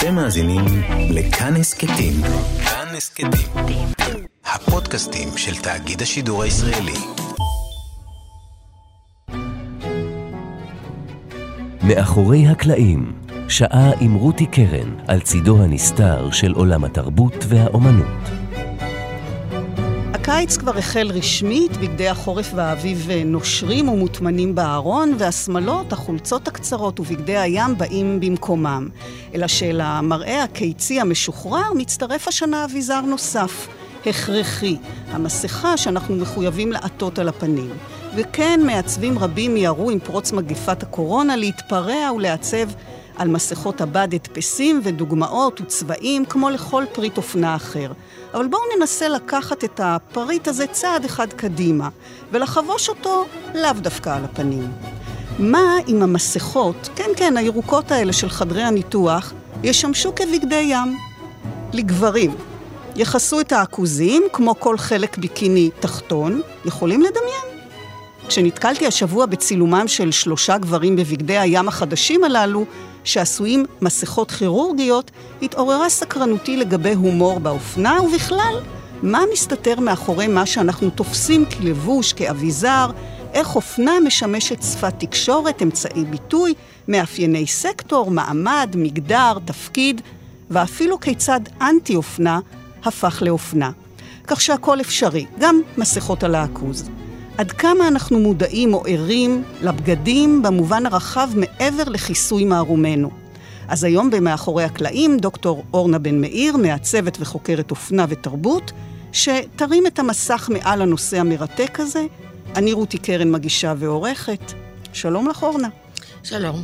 אתם מאזינים לכאן הסכתים. כאן הסכתים. הפודקאסטים של תאגיד השידור הישראלי. מאחורי הקלעים, שעה עם רותי קרן על צידו הנסתר של עולם התרבות והאומנות. הקיץ כבר החל רשמית, בגדי החורף והאביב נושרים ומוטמנים בארון, והשמלות, החולצות הקצרות ובגדי הים באים במקומם. אלא שלמראה הקיצי המשוחרר מצטרף השנה אביזר נוסף, הכרחי, המסכה שאנחנו מחויבים לעטות על הפנים. וכן, מעצבים רבים מיהרו עם פרוץ מגפת הקורונה להתפרע ולעצב על מסכות הבד הדפסים ודוגמאות וצבעים כמו לכל פריט אופנה אחר. אבל בואו ננסה לקחת את הפריט הזה צעד אחד קדימה, ולחבוש אותו לאו דווקא על הפנים. מה אם המסכות, כן כן, הירוקות האלה של חדרי הניתוח, ישמשו כבגדי ים? לגברים. יכסו את העכוזים, כמו כל חלק ביקיני תחתון, יכולים לדמיין? כשנתקלתי השבוע בצילומם של שלושה גברים בבגדי הים החדשים הללו, שעשויים מסכות כירורגיות, התעוררה סקרנותי לגבי הומור באופנה, ובכלל, מה מסתתר מאחורי מה שאנחנו תופסים כלבוש, כאביזר, איך אופנה משמשת שפת תקשורת, אמצעי ביטוי, מאפייני סקטור, מעמד, מגדר, תפקיד, ואפילו כיצד אנטי-אופנה הפך לאופנה. כך שהכל אפשרי, גם מסכות על העכוז. עד כמה אנחנו מודעים או ערים לבגדים במובן הרחב מעבר לכיסוי מערומנו. אז היום במאחורי הקלעים דוקטור אורנה בן מאיר, מעצבת וחוקרת אופנה ותרבות, שתרים את המסך מעל הנושא המרתק הזה. אני רותי קרן מגישה ועורכת. שלום לך אורנה. שלום.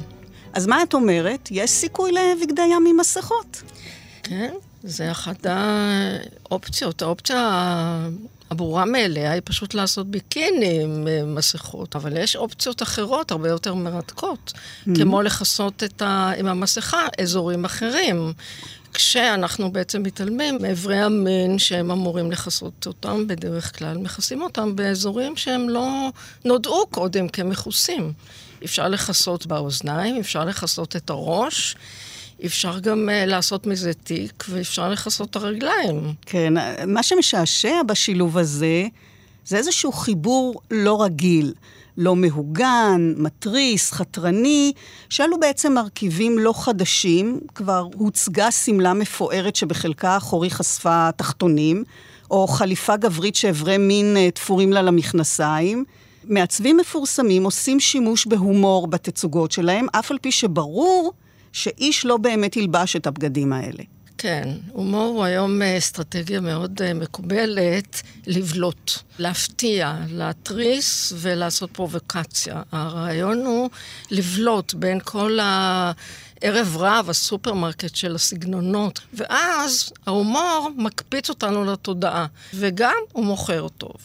אז מה את אומרת? יש סיכוי לבגדי ים עם מסכות. כן, זה אחת האופציות. האופציה הברורה מאליה היא פשוט לעשות ביקיני עם אה, מסכות, אבל יש אופציות אחרות הרבה יותר מרתקות, mm-hmm. כמו לכסות ה... עם המסכה אזורים אחרים. כשאנחנו בעצם מתעלמים מאיברי המין שהם אמורים לכסות אותם, בדרך כלל מכסים אותם באזורים שהם לא נודעו קודם כמכוסים. אפשר לכסות באוזניים, אפשר לכסות את הראש. אפשר גם uh, לעשות מזה תיק, ואפשר לכסות את הרגליים. כן, מה שמשעשע בשילוב הזה, זה איזשהו חיבור לא רגיל. לא מהוגן, מתריס, חתרני, שאלו בעצם מרכיבים לא חדשים, כבר הוצגה שמלה מפוארת שבחלקה האחורי חשפה תחתונים, או חליפה גברית שאיברי מין אה, תפורים לה למכנסיים. מעצבים מפורסמים עושים שימוש בהומור בתצוגות שלהם, אף על פי שברור שאיש לא באמת ילבש את הבגדים האלה. כן, הומור הוא היום אה, אסטרטגיה מאוד אה, מקובלת לבלוט, להפתיע, להתריס ולעשות פרובוקציה. הרעיון הוא לבלוט בין כל הערב רב, הסופרמרקט של הסגנונות, ואז ההומור מקפיץ אותנו לתודעה, וגם הוא מוכר טוב.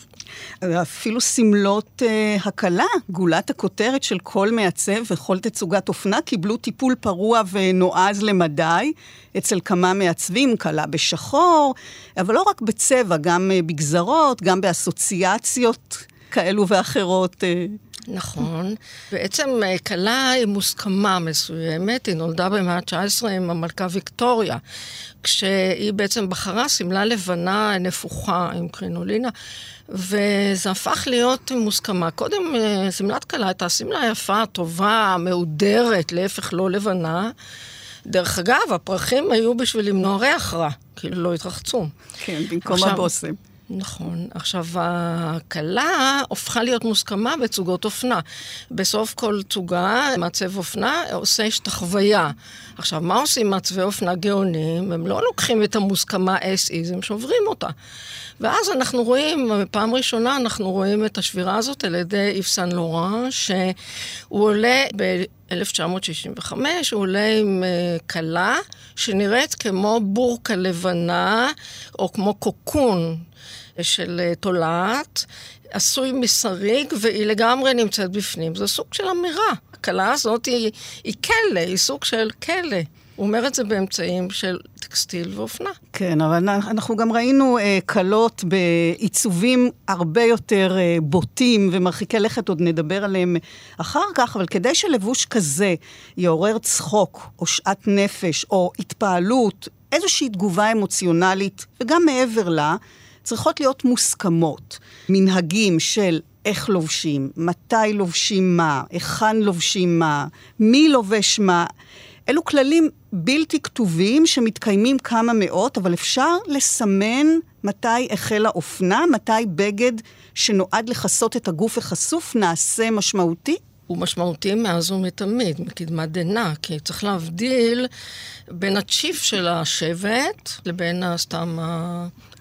אפילו סמלות uh, הקלה, גולת הכותרת של כל מעצב וכל תצוגת אופנה, קיבלו טיפול פרוע ונועז למדי אצל כמה מעצבים, קלה בשחור, אבל לא רק בצבע, גם uh, בגזרות, גם באסוציאציות כאלו ואחרות. Uh. נכון. בעצם כלה היא מוסכמה מסוימת, היא נולדה במאה ה-19 עם המלכה ויקטוריה, כשהיא בעצם בחרה שמלה לבנה נפוחה עם קרינולינה, וזה הפך להיות מוסכמה. קודם שמלת כלה הייתה שמלה יפה, טובה, מהודרת, להפך לא לבנה. דרך אגב, הפרחים היו בשביל למנוע ריח רע, כאילו לא התרחצו. כן, במקום עכשיו, הבושם. נכון. עכשיו, הכלה הופכה להיות מוסכמה בתצוגות אופנה. בסוף כל תצוגה, מעצב אופנה עושה את החוויה. עכשיו, מה עושים מעצבי אופנה גאונים? הם לא לוקחים את המוסכמה as is, הם שוברים אותה. ואז אנחנו רואים, פעם ראשונה אנחנו רואים את השבירה הזאת על ידי איף סן לורן, שהוא עולה ב... 1965, הוא עולה עם uh, כלה שנראית כמו בורקה לבנה, או כמו קוקון של uh, תולעת, עשוי מסריג, והיא לגמרי נמצאת בפנים. זה סוג של אמירה. ההקלה הזאת היא, היא כלא, היא סוג של כלא. הוא אומר את זה באמצעים של טקסטיל ואופנה. כן, אבל אנחנו גם ראינו אה, כלות בעיצובים הרבה יותר אה, בוטים ומרחיקי לכת, עוד נדבר עליהם אחר כך, אבל כדי שלבוש כזה יעורר צחוק, או שאט נפש, או התפעלות, איזושהי תגובה אמוציונלית, וגם מעבר לה, צריכות להיות מוסכמות. מנהגים של איך לובשים, מתי לובשים מה, היכן לובשים מה, מי לובש מה. אלו כללים בלתי כתובים שמתקיימים כמה מאות, אבל אפשר לסמן מתי החלה אופנה, מתי בגד שנועד לכסות את הגוף החשוף נעשה משמעותי. הוא משמעותי מאז ומתמיד, מקדמת דנא, כי צריך להבדיל בין הצ'יף של השבט לבין סתם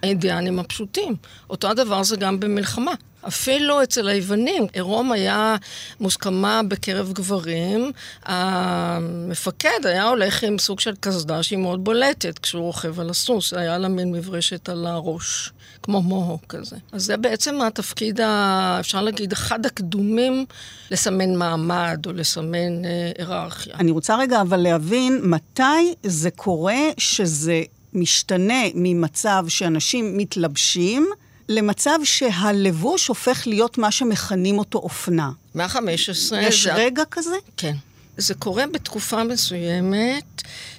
האינדיאנים הפשוטים. אותו הדבר זה גם במלחמה. אפילו אצל היוונים, עירום היה מוסכמה בקרב גברים. המפקד היה הולך עם סוג של קסדה שהיא מאוד בולטת כשהוא רוכב על הסוס, היה לה מין מברשת על הראש, כמו מוהו כזה. אז זה בעצם התפקיד, ה... אפשר להגיד, אחד הקדומים לסמן מעמד או לסמן אה, היררכיה. אני רוצה רגע אבל להבין מתי זה קורה שזה משתנה ממצב שאנשים מתלבשים למצב שהלבוש הופך להיות מה שמכנים אותו אופנה. מה 15? יש זה... רגע כזה? כן. זה קורה בתקופה מסוימת.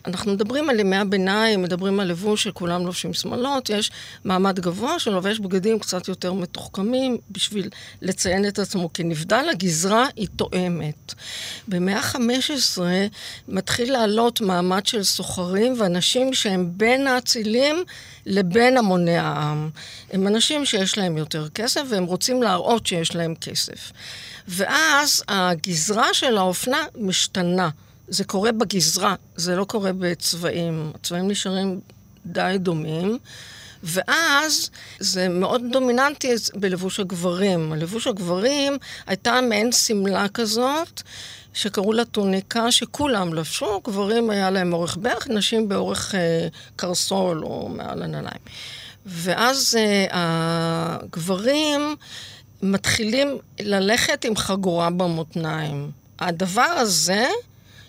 אנחנו מדברים על ימי הביניים, מדברים על לבוש שכולם לובשים שמאלות, יש מעמד גבוה שלובש בגדים קצת יותר מתוחכמים בשביל לציין את עצמו כנבדל, הגזרה היא תואמת. במאה ה-15 מתחיל לעלות מעמד של סוחרים ואנשים שהם בין האצילים לבין המוני העם. הם אנשים שיש להם יותר כסף והם רוצים להראות שיש להם כסף. ואז הגזרה של האופנה משתנה. זה קורה בגזרה, זה לא קורה בצבעים. הצבעים נשארים די דומים. ואז זה מאוד דומיננטי בלבוש הגברים. הלבוש הגברים הייתה מעין שמלה כזאת, שקראו לה טוניקה, שכולם לבשו, גברים היה להם אורך ברך, נשים באורך אה, קרסול או מעל הנעליים. ואז אה, הגברים מתחילים ללכת עם חגורה במותניים. הדבר הזה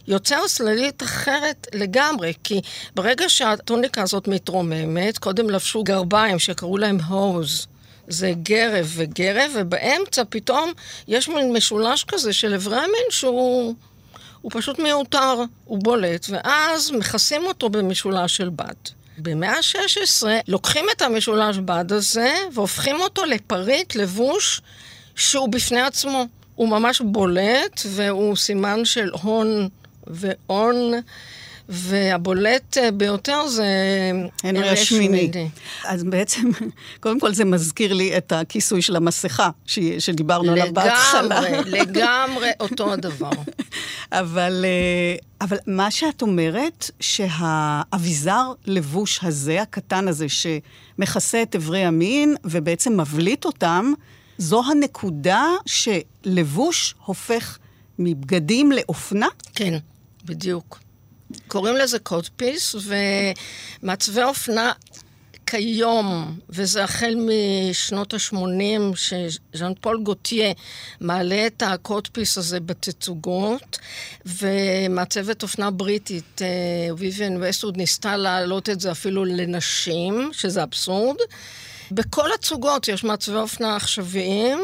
יוצר צללית אחרת לגמרי, כי ברגע שהטוניקה הזאת מתרוממת, קודם לבשו גרביים שקראו להם הוז. זה גרב וגרב, ובאמצע פתאום יש מין משולש כזה של אברי המין שהוא הוא פשוט מיותר, הוא בולט, ואז מכסים אותו במשולש של בד. במאה ה-16 לוקחים את המשולש בד הזה והופכים אותו לפריט לבוש שהוא בפני עצמו. הוא ממש בולט והוא סימן של הון והון. והבולט ביותר זה הנרי השמיני. אז בעצם, קודם כל זה מזכיר לי את הכיסוי של המסכה שדיברנו עליו בהתחלה. לגמרי, לגמרי אותו הדבר. אבל, אה, אבל מה שאת אומרת, שהאביזר לבוש הזה, הקטן הזה, שמכסה את אברי המין ובעצם מבליט אותם, זו הנקודה שלבוש הופך מבגדים לאופנה? כן, בדיוק. קוראים לזה codpiece, ומעצבי אופנה כיום, וזה החל משנות ה-80, שז'אן פול גוטיה מעלה את ה codpiece הזה בתצוגות, ומעצבת אופנה בריטית, ויויאן ווסטווד, ניסתה להעלות את זה אפילו לנשים, שזה אבסורד. בכל הצוגות יש מעצבי אופנה עכשוויים.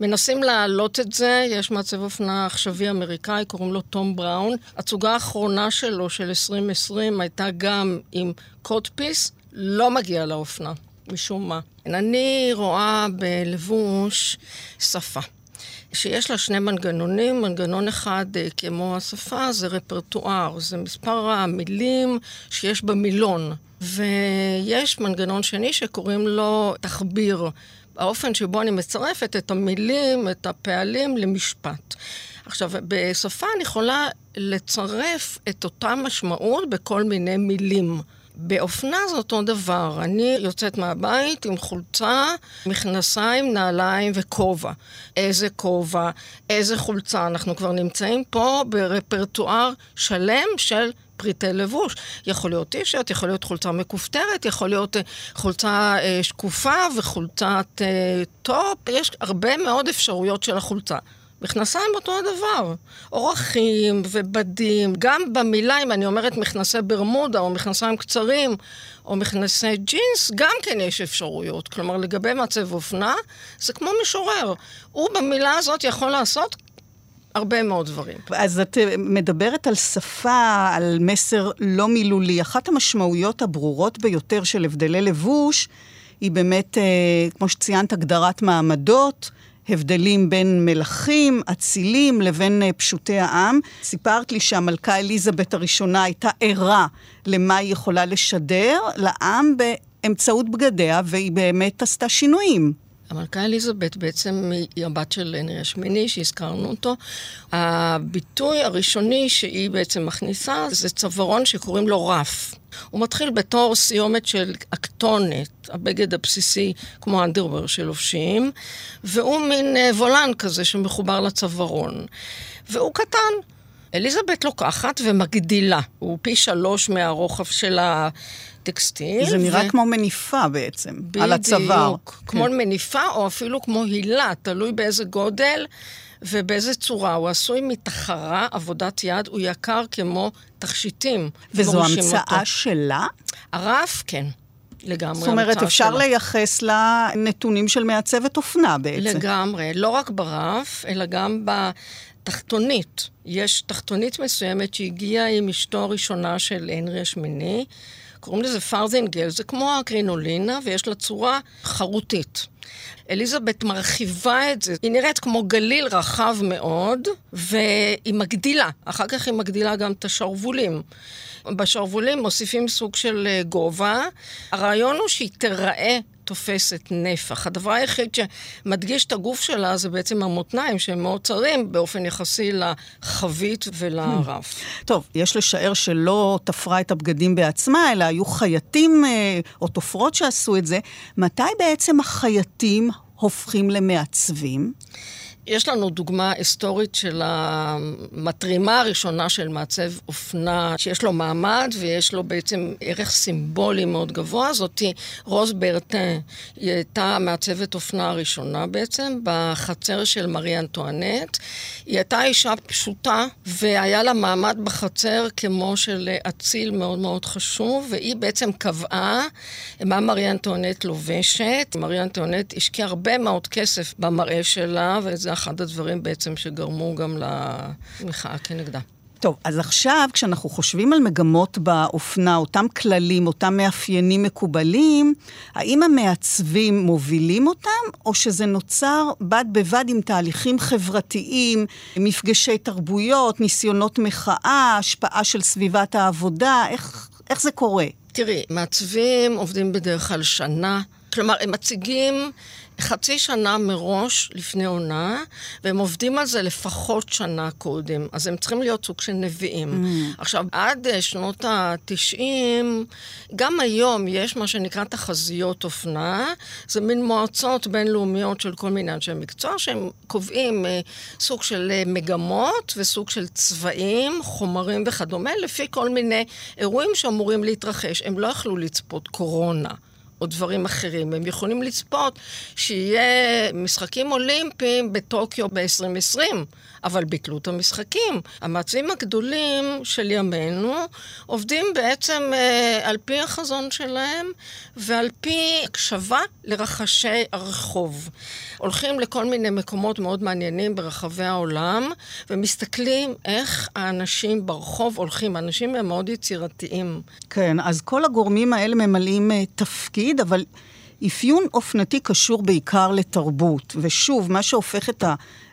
מנסים להעלות את זה, יש מעצב אופנה עכשווי אמריקאי, קוראים לו תום בראון. הצוגה האחרונה שלו, של 2020, הייתה גם עם קודפיס, לא מגיע לאופנה, משום מה. אני רואה בלבוש שפה. שיש לה שני מנגנונים, מנגנון אחד אה, כמו השפה זה רפרטואר, זה מספר המילים שיש במילון. ויש מנגנון שני שקוראים לו תחביר. האופן שבו אני מצרפת את המילים, את הפעלים למשפט. עכשיו, בשפה אני יכולה לצרף את אותה משמעות בכל מיני מילים. באופנה זה אותו דבר. אני יוצאת מהבית עם חולצה, מכנסיים, נעליים וכובע. איזה כובע, איזה חולצה. אנחנו כבר נמצאים פה ברפרטואר שלם של פריטי לבוש. יכול להיות טישרט, יכול להיות חולצה מכופתרת, יכול להיות uh, חולצה uh, שקופה וחולצת uh, טופ, יש הרבה מאוד אפשרויות של החולצה. מכנסיים אותו הדבר. אורכים ובדים, גם במילה, אם אני אומרת מכנסי ברמודה או מכנסיים קצרים או מכנסי ג'ינס, גם כן יש אפשרויות. כלומר, לגבי מעצב אופנה, זה כמו משורר. הוא במילה הזאת יכול לעשות הרבה מאוד דברים. אז את אה, מדברת על שפה, על מסר לא מילולי. אחת המשמעויות הברורות ביותר של הבדלי לבוש היא באמת, אה, כמו שציינת, הגדרת מעמדות. הבדלים בין מלכים, אצילים, לבין אה, פשוטי העם. סיפרת לי שהמלכה אליזבת הראשונה הייתה ערה למה היא יכולה לשדר לעם באמצעות בגדיה, והיא באמת עשתה שינויים. המלכה אליזבת בעצם היא הבת של הנרי השמיני, שהזכרנו אותו. הביטוי הראשוני שהיא בעצם מכניסה זה צווארון שקוראים לו רף. הוא מתחיל בתור סיומת של אקטונת, הבגד הבסיסי כמו אנדרוור שלובשים, והוא מין אה, וולן כזה שמחובר לצווארון. והוא קטן. אליזבת לוקחת ומגדילה, הוא פי שלוש מהרוחב של הטקסטיל. זה נראה ו... כמו מניפה בעצם, בדיוק, על הצוואר. בדיוק, כמו כן. מניפה או אפילו כמו הילה, תלוי באיזה גודל ובאיזה צורה. הוא עשוי מתחרה, עבודת יד, הוא יקר כמו תכשיטים. וזו המצאה אותו. שלה? הרף, כן. לגמרי. זאת אומרת, אפשר שלה. לייחס לה נתונים של מעצבת אופנה בעצם. לגמרי, לא רק ברף, אלא גם בתחתונית. יש תחתונית מסוימת שהגיעה עם אשתו הראשונה של הנרי השמיני, קוראים לזה פרזינגל, זה כמו הקרינולינה, ויש לה צורה חרוטית. אליזבת מרחיבה את זה, היא נראית כמו גליל רחב מאוד, והיא מגדילה. אחר כך היא מגדילה גם את השרוולים. בשרוולים מוסיפים סוג של אה, גובה. הרעיון הוא שהיא תיראה תופסת נפח. הדבר היחיד שמדגיש את הגוף שלה זה בעצם המותניים, שהם מאוד צרים באופן יחסי לחבית ולרף. טוב, יש לשער שלא תפרה את הבגדים בעצמה, אלא היו חייטים אה, או תופרות שעשו את זה. מתי בעצם החייטים הופכים למעצבים? יש לנו דוגמה היסטורית של המתרימה הראשונה של מעצב אופנה, שיש לו מעמד ויש לו בעצם ערך סימבולי מאוד גבוה, זאתי רוז ברטה. היא הייתה מעצבת אופנה הראשונה בעצם, בחצר של מרי אנטואנט. היא הייתה אישה פשוטה, והיה לה מעמד בחצר כמו של אציל מאוד מאוד חשוב, והיא בעצם קבעה מה מרי אנטואנט לובשת. מרי אנטואנט השקיעה הרבה מאוד כסף במראה שלה, וזה אחד הדברים בעצם שגרמו גם למחאה כנגדה. טוב, אז עכשיו כשאנחנו חושבים על מגמות באופנה, אותם כללים, אותם מאפיינים מקובלים, האם המעצבים מובילים אותם, או שזה נוצר בד בבד עם תהליכים חברתיים, מפגשי תרבויות, ניסיונות מחאה, השפעה של סביבת העבודה, איך, איך זה קורה? תראי, מעצבים עובדים בדרך כלל שנה. כלומר, הם מציגים חצי שנה מראש לפני עונה, והם עובדים על זה לפחות שנה קודם. אז הם צריכים להיות סוג של נביאים. Mm. עכשיו, עד אה, שנות ה-90, גם היום יש מה שנקרא תחזיות אופנה. זה מין מועצות בינלאומיות של כל מיני אנשי מקצוע, שהם קובעים אה, סוג של אה, מגמות וסוג של צבעים, חומרים וכדומה, לפי כל מיני אירועים שאמורים להתרחש. הם לא יכלו לצפות קורונה. או דברים אחרים. הם יכולים לצפות שיהיה משחקים אולימפיים בטוקיו ב-2020, אבל ביטלו את המשחקים. המעצבים הגדולים של ימינו עובדים בעצם אה, על פי החזון שלהם ועל פי הקשבה לרחשי הרחוב. הולכים לכל מיני מקומות מאוד מעניינים ברחבי העולם ומסתכלים איך האנשים ברחוב הולכים. האנשים הם מאוד יצירתיים. כן, אז כל הגורמים האלה ממלאים uh, תפקיד, אבל... אפיון אופנתי קשור בעיקר לתרבות, ושוב, מה שהופך את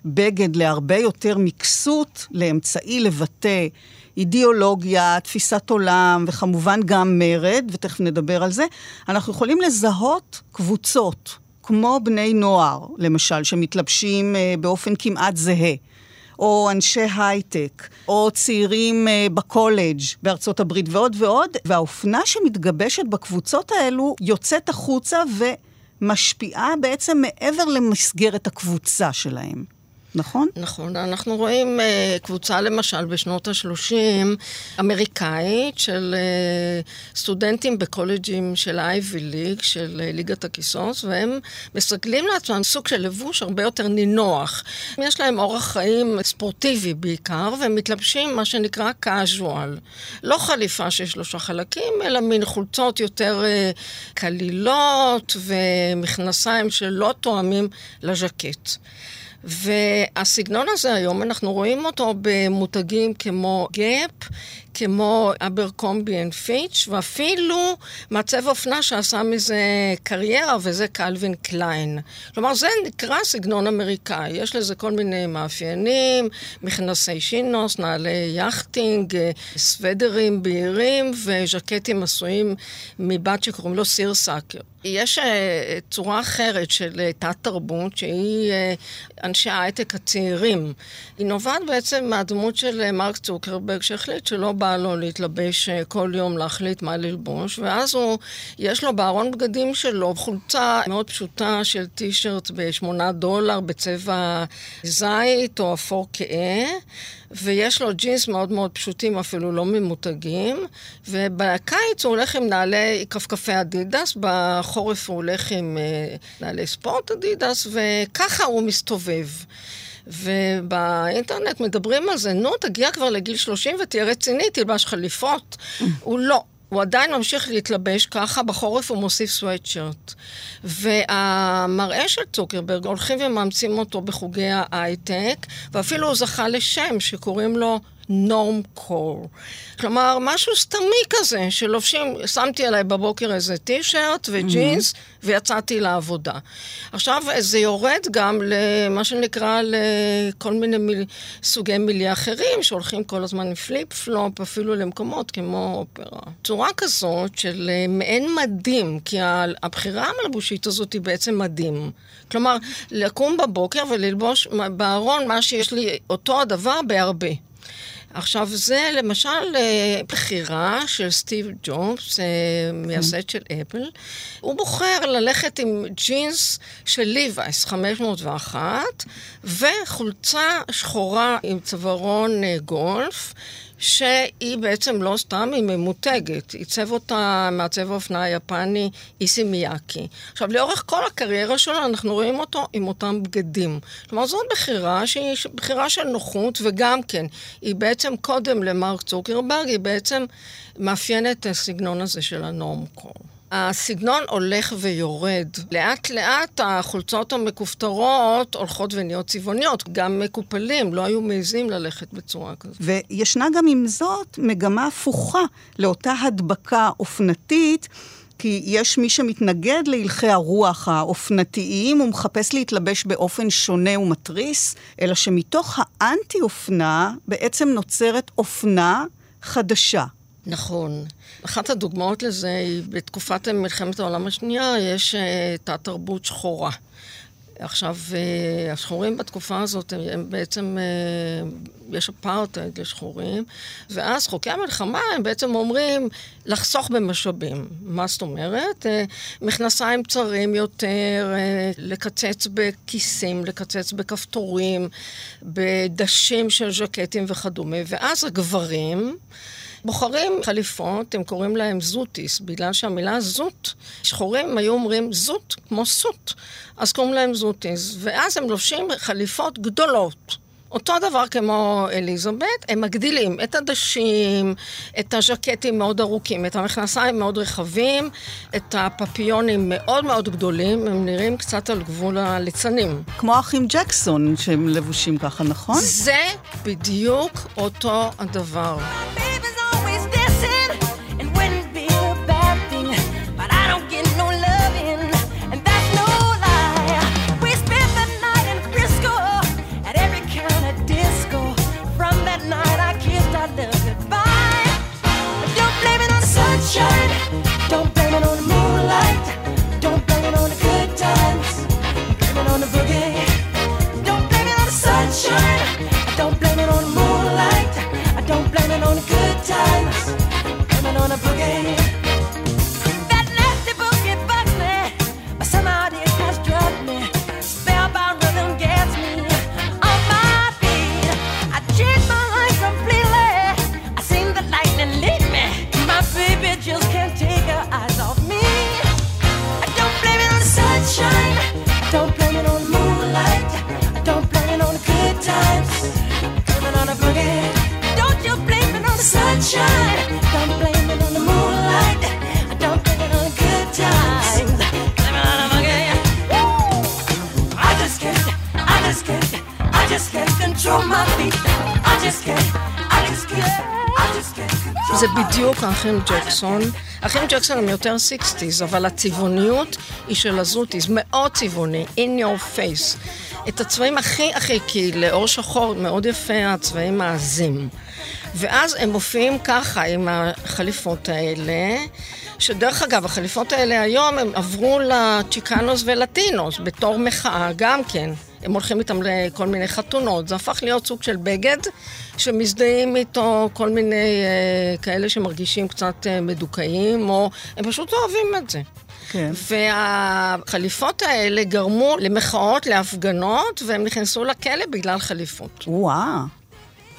הבגד להרבה יותר מקסות, לאמצעי לבטא אידיאולוגיה, תפיסת עולם, וכמובן גם מרד, ותכף נדבר על זה, אנחנו יכולים לזהות קבוצות, כמו בני נוער, למשל, שמתלבשים אה, באופן כמעט זהה. או אנשי הייטק, או צעירים uh, בקולג' בארצות הברית ועוד ועוד, והאופנה שמתגבשת בקבוצות האלו יוצאת החוצה ומשפיעה בעצם מעבר למסגרת הקבוצה שלהם. נכון? נכון. אנחנו רואים uh, קבוצה, למשל, בשנות ה-30, אמריקאית, של uh, סטודנטים בקולג'ים של ה-Ivy League, של uh, ליגת הכיסוס, והם מסגלים לעצמם סוג של לבוש הרבה יותר נינוח. יש להם אורח חיים ספורטיבי בעיקר, והם מתלבשים מה שנקרא casual. לא חליפה של שלושה חלקים, אלא מין חולצות יותר uh, קלילות ומכנסיים שלא תואמים לז'קט. והסגנון הזה היום, אנחנו רואים אותו במותגים כמו גאפ, כמו אברקומבי אנד פיץ', ואפילו מעצב אופנה שעשה מזה קריירה, וזה קלווין קליין. כלומר, זה נקרא סגנון אמריקאי. יש לזה כל מיני מאפיינים, מכנסי chinos, נעלי yachting, סוודרים בהירים וז'קטים עשויים מבד שקוראים לו seersucker. יש uh, צורה אחרת של uh, תת-תרבות, שהיא uh, אנשי ההייטק הצעירים. היא נובעת בעצם מהדמות של מרק צוקרברג, שהחליט שלא בא לו להתלבש כל יום להחליט מה ללבוש, ואז הוא, יש לו בארון בגדים שלו חולצה מאוד פשוטה של טישרט ב-8 דולר בצבע זית או אפור כהה. ויש לו ג'ינס מאוד מאוד פשוטים, אפילו לא ממותגים, ובקיץ הוא הולך עם נעלי כפכפי אדידס, בחורף הוא הולך עם uh, נעלי ספורט אדידס, וככה הוא מסתובב. ובאינטרנט מדברים על זה, נו, תגיע כבר לגיל 30 ותהיה רציני, תלבש חליפות. הוא לא. הוא עדיין ממשיך להתלבש ככה, בחורף הוא מוסיף סוואטשרט. והמראה של צוקרברג, הולכים ומאמצים אותו בחוגי ההייטק, ואפילו הוא זכה לשם שקוראים לו נורם קור. כלומר, משהו סתמי כזה, שלובשים, שמתי עליי בבוקר איזה טישרט וג'ינס, mm-hmm. ויצאתי לעבודה. עכשיו, זה יורד גם למה שנקרא לכל מיני מיל... סוגי מילי אחרים, שהולכים כל הזמן עם flip-flop, אפילו למקומות כמו אופרה. צורה כזאת של אה, מעין מדים, כי הבחירה המלבושית הזאת היא בעצם מדים. כלומר, לקום בבוקר וללבוש בארון מה שיש לי, אותו הדבר בהרבה. עכשיו, זה למשל אה, בחירה של סטיב ג'ובס, אה, מייסד של אפל. הוא בוחר ללכת עם ג'ינס של ליווייס 501 וחולצה שחורה עם צווארון אה, גולף. שהיא בעצם לא סתם, היא ממותגת. עיצב אותה מעצב האופנה היפני איסי מיאקי. עכשיו, לאורך כל הקריירה שלו אנחנו רואים אותו עם אותם בגדים. כלומר, זאת בחירה שהיא בחירה של נוחות, וגם כן, היא בעצם קודם למרק צוקרברג, היא בעצם מאפיינת את הסגנון הזה של הנורם קור. הסגנון הולך ויורד. לאט לאט החולצות המכופתרות הולכות ונהיות צבעוניות. גם מקופלים לא היו מעזים ללכת בצורה כזאת. וישנה גם עם זאת מגמה הפוכה לאותה הדבקה אופנתית. כי יש מי שמתנגד להלכי הרוח האופנתיים, הוא מחפש להתלבש באופן שונה ומתריס, אלא שמתוך האנטי-אופנה בעצם נוצרת אופנה חדשה. נכון. אחת הדוגמאות לזה היא בתקופת מלחמת העולם השנייה, יש uh, תת-תרבות שחורה. עכשיו, uh, השחורים בתקופה הזאת, הם, הם בעצם, uh, יש אפרטהייד לשחורים, ואז חוקי המלחמה הם בעצם אומרים לחסוך במשאבים. מה זאת אומרת? מכנסיים צרים יותר, לקצץ בכיסים, לקצץ בכפתורים, בדשים של ז'קטים וכדומה, ואז הגברים... בוחרים חליפות, הם קוראים להם זוטיס, בגלל שהמילה זוט, שחורים היו אומרים זוט כמו סוט, אז קוראים להם זוטיס, ואז הם לובשים חליפות גדולות. אותו דבר כמו אליזבת, הם מגדילים את הדשים, את הז'קטים מאוד ארוכים, את המכנסיים מאוד רחבים, את הפפיונים מאוד מאוד גדולים, הם נראים קצת על גבול הליצנים. כמו האחים ג'קסון, שהם לבושים ככה, נכון? זה בדיוק אותו הדבר. בדיוק האחים ג'קסון. האחים ג'קסון הם יותר 60's, אבל הצבעוניות היא של הזוטיס, מאוד צבעוני, in your face. את הצבעים הכי הכי, כי לאור שחור מאוד יפה הצבעים העזים. ואז הם מופיעים ככה עם החליפות האלה. שדרך אגב, החליפות האלה היום, הם עברו לצ'יקנוס ולטינוס בתור מחאה גם כן. הם הולכים איתם לכל מיני חתונות. זה הפך להיות סוג של בגד, שמזדהים איתו כל מיני אה, כאלה שמרגישים קצת אה, מדוכאים, או הם פשוט אוהבים את זה. כן. והחליפות האלה גרמו למחאות, להפגנות, והם נכנסו לכלא בגלל חליפות. וואו.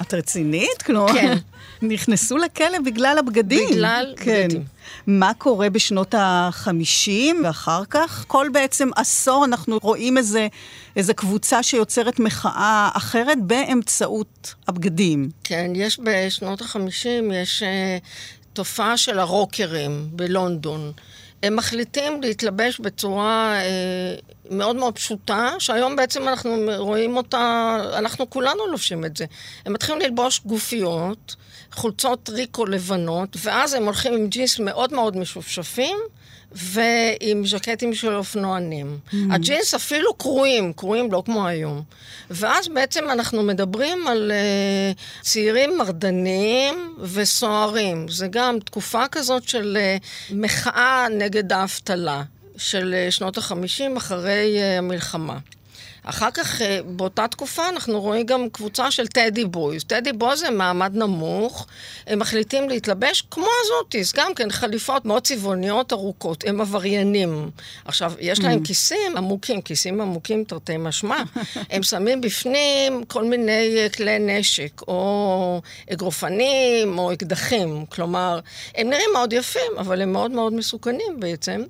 את רצינית? כלומר, כן. נכנסו לכלא בגלל הבגדים. בגלל כן. בגדים. מה קורה בשנות ה-50 ואחר כך? כל בעצם עשור אנחנו רואים איזה, איזה קבוצה שיוצרת מחאה אחרת באמצעות הבגדים. כן, יש בשנות ה-50, יש uh, תופעה של הרוקרים בלונדון. הם מחליטים להתלבש בצורה אה, מאוד מאוד פשוטה, שהיום בעצם אנחנו רואים אותה, אנחנו כולנו לובשים את זה. הם מתחילים ללבוש גופיות, חולצות ריקו לבנות, ואז הם הולכים עם ג'ינס מאוד מאוד משופשפים, ועם ז'קטים של אופנוענים. Mm. הג'ינס אפילו קרועים, קרועים לא כמו היום. ואז בעצם אנחנו מדברים על uh, צעירים מרדניים וסוערים. זה גם תקופה כזאת של uh, מחאה נגד האבטלה. של uh, שנות החמישים אחרי המלחמה. אחר כך, אה, באותה תקופה, אנחנו רואים גם קבוצה של Teddy Boys. Teddy Boys זה מעמד נמוך, הם מחליטים להתלבש כמו הזאטיס, גם כן חליפות מאוד צבעוניות ארוכות, הם עבריינים. עכשיו, יש להם mm. כיסים עמוקים, כיסים עמוקים תרתי משמע. הם שמים בפנים כל מיני אה, כלי נשק, או אגרופנים, או אקדחים. כלומר, הם נראים מאוד יפים, אבל הם מאוד מאוד מסוכנים בעצם.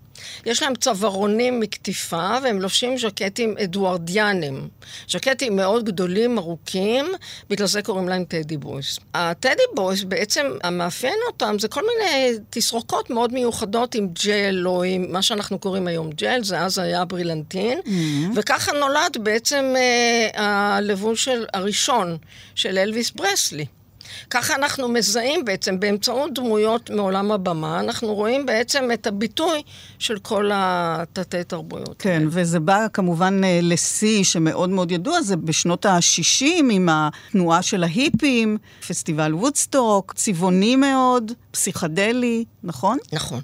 יש להם צווארונים מקטיפה, והם לובשים ז'קטים אדוארדיאנים. ז'קטים מאוד גדולים, ארוכים, בגלל זה קוראים להם טדי בויס. הטדי בויס, בעצם, המאפיין אותם זה כל מיני תסרוקות מאוד מיוחדות עם ג'ל, או עם מה שאנחנו קוראים היום ג'ל, זה אז היה ברילנטין, mm-hmm. וככה נולד בעצם אה, הלבוש הראשון של אלוויס ברסלי. ככה אנחנו מזהים בעצם, באמצעות דמויות מעולם הבמה, אנחנו רואים בעצם את הביטוי של כל התתי תרבויות. כן, וזה בא כמובן אה, לשיא שמאוד מאוד ידוע, זה בשנות ה-60 עם התנועה של ההיפים, פסטיבל וודסטוק, צבעוני מאוד, פסיכדלי, נכון? נכון.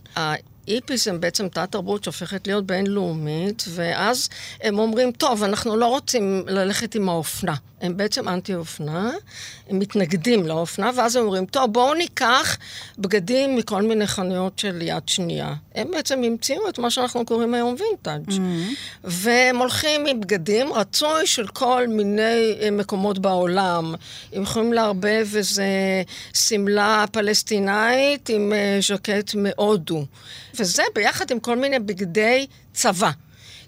hippies הם בעצם תת-תרבות שהופכת להיות בינלאומית, ואז הם אומרים, טוב, אנחנו לא רוצים ללכת עם האופנה. הם בעצם אנטי-אופנה, הם מתנגדים לאופנה, ואז הם אומרים, טוב, בואו ניקח בגדים מכל מיני חנויות של יד שנייה. הם בעצם המציאו את מה שאנחנו קוראים היום וינטאג'. Mm-hmm. והם הולכים עם בגדים רצוי של כל מיני אה, מקומות בעולם. הם יכולים לערבב איזה שמלה פלסטינאית עם אה, ז'קט מהודו. וזה ביחד עם כל מיני בגדי צבא.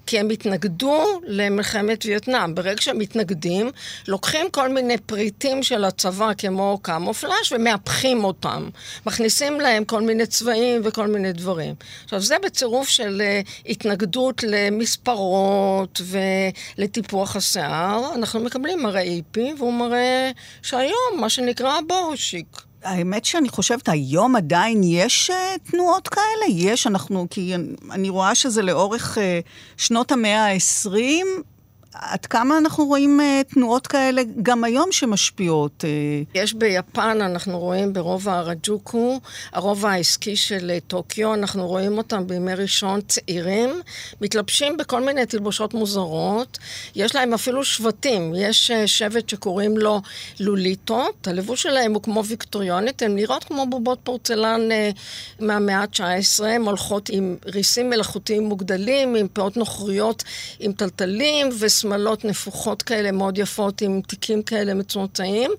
כי הם התנגדו למלחמת וייטנאם. ברגע שהם מתנגדים, לוקחים כל מיני פריטים של הצבא כמו קמופלאז' ומהפכים אותם. מכניסים להם כל מיני צבעים וכל מיני דברים. עכשיו, זה בצירוף של uh, התנגדות למספרות ולטיפוח השיער. אנחנו מקבלים מראה איפי, והוא מראה שהיום, מה שנקרא בושיק. האמת שאני חושבת, היום עדיין יש uh, תנועות כאלה? יש, אנחנו, כי אני רואה שזה לאורך uh, שנות המאה ה-20, עד כמה אנחנו רואים uh, תנועות כאלה גם היום שמשפיעות? Uh... יש ביפן, אנחנו רואים ברובע הרג'וקו, הרובע העסקי של uh, טוקיו, אנחנו רואים אותם בימי ראשון צעירים, מתלבשים בכל מיני תלבושות מוזרות. יש להם אפילו שבטים, יש שבט שקוראים לו לוליטות, הלבוש שלהם הוא כמו ויקטוריונית, הן נראות כמו בובות פורצלן מהמאה ה-19, הן הולכות עם ריסים מלאכותיים מוגדלים, עם פאות נוכריות, עם טלטלים וסמלים. שמלות נפוחות כאלה מאוד יפות עם תיקים כאלה מצומצמים.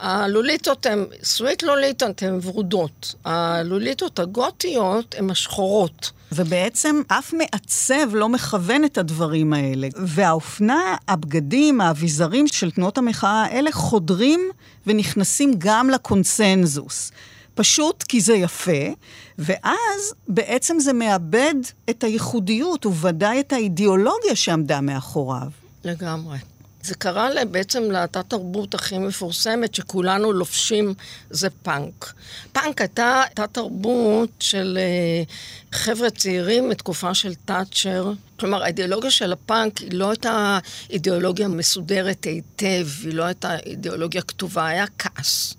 הלוליטות הן, סוויט לוליטות הן ורודות. הלוליטות הגותיות הן השחורות. ובעצם אף מעצב לא מכוון את הדברים האלה. והאופנה, הבגדים, האביזרים של תנועות המחאה האלה חודרים ונכנסים גם לקונסנזוס. פשוט כי זה יפה, ואז בעצם זה מאבד את הייחודיות, וודאי את האידיאולוגיה שעמדה מאחוריו. לגמרי. זה קרה בעצם לתת-תרבות הכי מפורסמת שכולנו לובשים, זה פאנק. פאנק הייתה תת-תרבות של uh, חבר'ה צעירים מתקופה של תאצ'ר. כלומר, האידיאולוגיה של הפאנק היא לא הייתה אידיאולוגיה מסודרת היטב, היא לא הייתה אידיאולוגיה כתובה, היה כעס.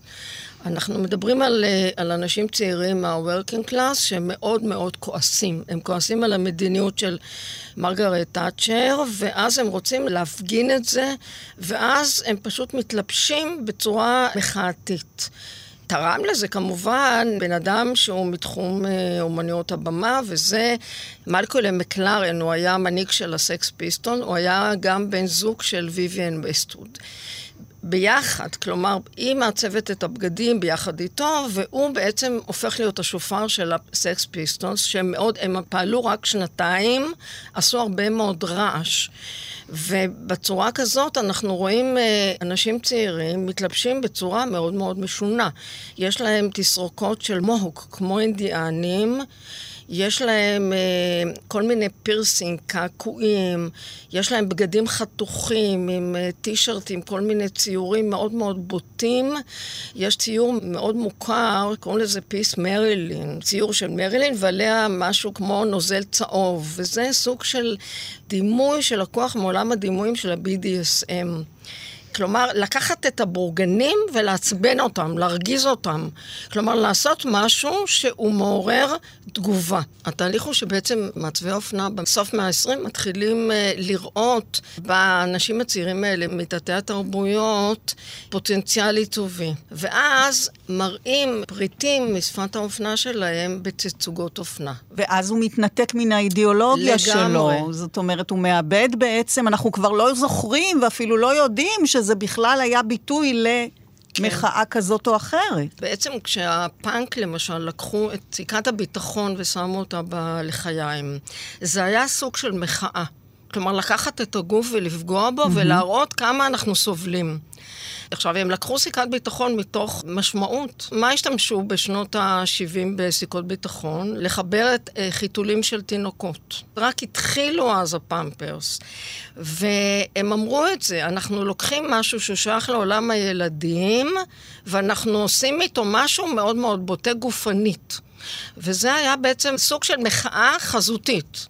אנחנו מדברים על, אה, על אנשים צעירים מה-working class שהם מאוד מאוד כועסים. הם כועסים על המדיניות של מרגרט תאצ'ר, ואז הם רוצים להפגין את זה, ואז הם פשוט מתלבשים בצורה מחאתית. תרם לזה כמובן בן אדם שהוא מתחום אה, אומנויות הבמה, וזה מלקולם מקלרן, הוא היה מנהיג של הסקס פיסטולס, הוא היה גם בן זוג של ויויאן ווסטווד. ביחד, כלומר, היא מעצבת את הבגדים ביחד איתו, והוא בעצם הופך להיות השופר של הסקס פיסטולס, שהם מאוד, הם פעלו רק שנתיים, עשו הרבה מאוד רעש. ובצורה כזאת אנחנו רואים אה, אנשים צעירים מתלבשים בצורה מאוד מאוד משונה. יש להם תסרוקות של מוהוק, כמו אינדיאנים. יש להם אה, כל מיני פירסינג, קעקועים, יש להם בגדים חתוכים עם אה, טישרטים, כל מיני ציורים מאוד מאוד בוטים. יש ציור מאוד מוכר, קוראים לזה Piss Marilyn, ציור של מרילין, ועליה משהו כמו נוזל צהוב, וזה סוג של דימוי שלקוח מעולם הדימויים של ה-BDSM. כלומר, לקחת את הבורגנים ולעצבן אותם, להרגיז אותם. כלומר, לעשות משהו שהוא מעורר תגובה. התהליך הוא שבעצם מעצבי האופנה בסוף מאה ה-20 מתחילים uh, לראות באנשים הצעירים האלה, מתתי התרבויות, פוטנציאל עיצובי. ואז מראים פריטים משפת האופנה שלהם בתצוגות אופנה. ואז הוא מתנתק מן האידיאולוגיה לגמרי. שלו. זאת אומרת, הוא מאבד בעצם, אנחנו כבר לא זוכרים ואפילו לא יודעים שזה... שזה בכלל היה ביטוי למחאה כן. כזאת או אחרת. בעצם כשהפאנק למשל לקחו את סיכת הביטחון ושמו אותה בלחיים, זה היה סוג של מחאה. כלומר, לקחת את הגוף ולפגוע בו mm-hmm. ולהראות כמה אנחנו סובלים. עכשיו, הם לקחו סיכת ביטחון מתוך משמעות. מה השתמשו בשנות ה-70 בסיכות ביטחון? לחבר את uh, חיתולים של תינוקות. רק התחילו אז הפמפרס. והם אמרו את זה, אנחנו לוקחים משהו ששייך לעולם הילדים, ואנחנו עושים איתו משהו מאוד מאוד בוטה גופנית. וזה היה בעצם סוג של מחאה חזותית.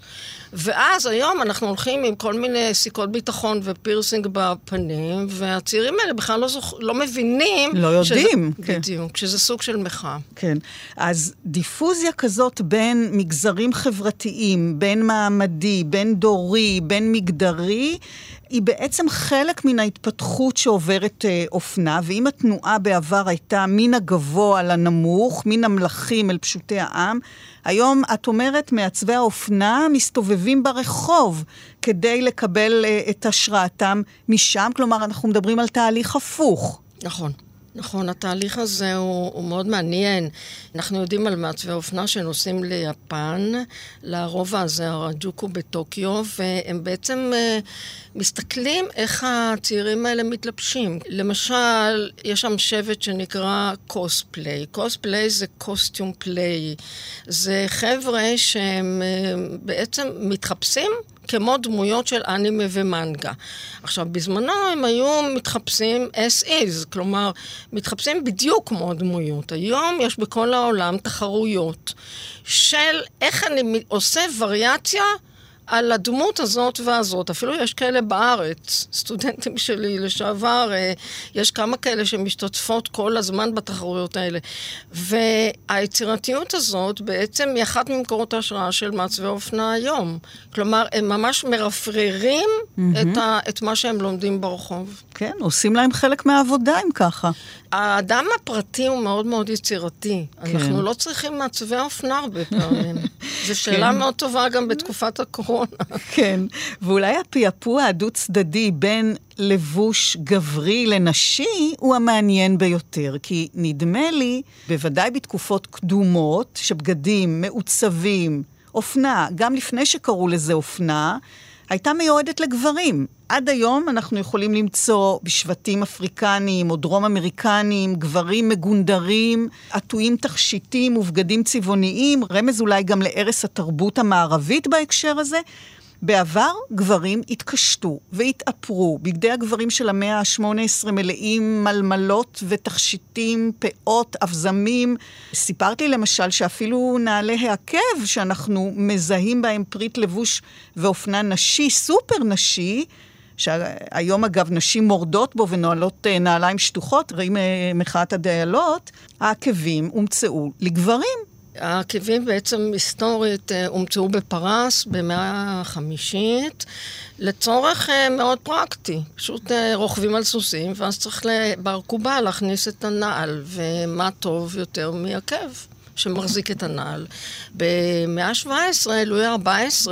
ואז היום אנחנו הולכים עם כל מיני סיכות ביטחון ופירסינג בפנים, והצעירים האלה בכלל לא, זוכ... לא מבינים... לא יודעים. שזה... כן. בדיוק, שזה סוג של מחאה. כן. אז דיפוזיה כזאת בין מגזרים חברתיים, בין מעמדי, בין דורי, בין מגדרי, היא בעצם חלק מן ההתפתחות שעוברת אה, אופנה, ואם התנועה בעבר הייתה מן הגבוה לנמוך, מן המלכים אל פשוטי העם, היום את אומרת, מעצבי האופנה מסתובבים ברחוב כדי לקבל אה, את השראתם משם, כלומר, אנחנו מדברים על תהליך הפוך. נכון. נכון, התהליך הזה הוא, הוא מאוד מעניין. אנחנו יודעים על מעצבי אופנה שנוסעים ליפן, לרובע הזה, הרג'וקו בטוקיו, והם בעצם uh, מסתכלים איך הצעירים האלה מתלבשים. למשל, יש שם שבט שנקרא קוספליי. קוספליי זה קוסטיום פליי. זה חבר'ה שהם uh, בעצם מתחפשים כמו דמויות של אנימה ומנגה. עכשיו, בזמנו הם היו מתחפשים as is, כלומר, מתחפשים בדיוק כמו הדמויות. היום יש בכל העולם תחרויות של איך אני עושה וריאציה על הדמות הזאת והזאת. אפילו יש כאלה בארץ, סטודנטים שלי לשעבר, אה, יש כמה כאלה שמשתתפות כל הזמן בתחרויות האלה. והיצירתיות הזאת בעצם היא אחת ממקורות ההשראה של מעצבי אופנה היום. כלומר, הם ממש מרפררים mm-hmm. את, ה, את מה שהם לומדים ברחוב. כן, עושים להם חלק מהעבודה אם ככה. האדם הפרטי הוא מאוד מאוד יצירתי. כן. אנחנו לא צריכים מעצבי אופנה הרבה פעמים. זו שאלה כן. מאוד טובה גם בתקופת הקורונה. כן, ואולי הפעפוע הדו-צדדי בין לבוש גברי לנשי הוא המעניין ביותר, כי נדמה לי, בוודאי בתקופות קדומות, שבגדים מעוצבים, אופנה, גם לפני שקראו לזה אופנה, הייתה מיועדת לגברים. עד היום אנחנו יכולים למצוא בשבטים אפריקניים או דרום אמריקניים גברים מגונדרים, עטויים תכשיטים ובגדים צבעוניים, רמז אולי גם לערש התרבות המערבית בהקשר הזה. בעבר גברים התקשטו והתאפרו. בגדי הגברים של המאה ה-18 מלאים מלמלות ותכשיטים, פאות, אבזמים. סיפרתי למשל שאפילו נעלי העקב, שאנחנו מזהים בהם פריט לבוש ואופנה נשי, סופר נשי, שהיום אגב נשים מורדות בו ונועלות אה, נעליים שטוחות, רואים אה, מחאת הדיילות, העקבים הומצאו לגברים. העקבים בעצם היסטורית אה, הומצאו בפרס במאה החמישית לצורך מאוד פרקטי. פשוט רוכבים על סוסים, ואז צריך בארכובה להכניס את הנעל, ומה טוב יותר מעקב. שמחזיק את הנעל. במאה ה-17, לואי ה-14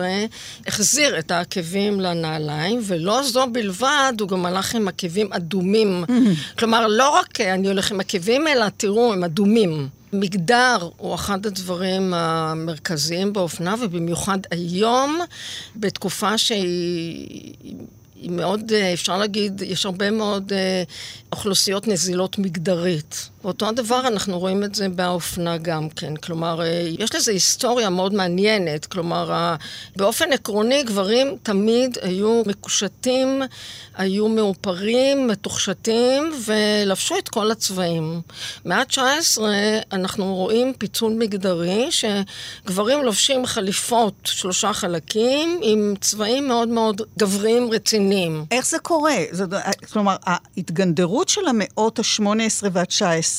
החזיר את העקבים לנעליים, ולא זו בלבד, הוא גם הלך עם עקבים אדומים. Mm-hmm. כלומר, לא רק אני הולך עם עקבים, אלא תראו, הם אדומים. מגדר הוא אחד הדברים המרכזיים באופנה, ובמיוחד היום, בתקופה שהיא היא מאוד, אה, אפשר להגיד, יש הרבה מאוד אה, אוכלוסיות נזילות מגדרית. אותו הדבר, אנחנו רואים את זה באופנה גם כן. כלומר, אה, יש לזה היסטוריה מאוד מעניינת. כלומר, באופן עקרוני, גברים תמיד היו מקושטים, היו מאופרים, מתוחשטים, ולבשו את כל הצבעים. מאה ה-19 אנחנו רואים פיצול מגדרי, שגברים לובשים חליפות, שלושה חלקים, עם צבעים מאוד מאוד גבריים רציניים. איך זה קורה? זאת, כלומר, ההתגנדרות של המאות ה-18 וה-19,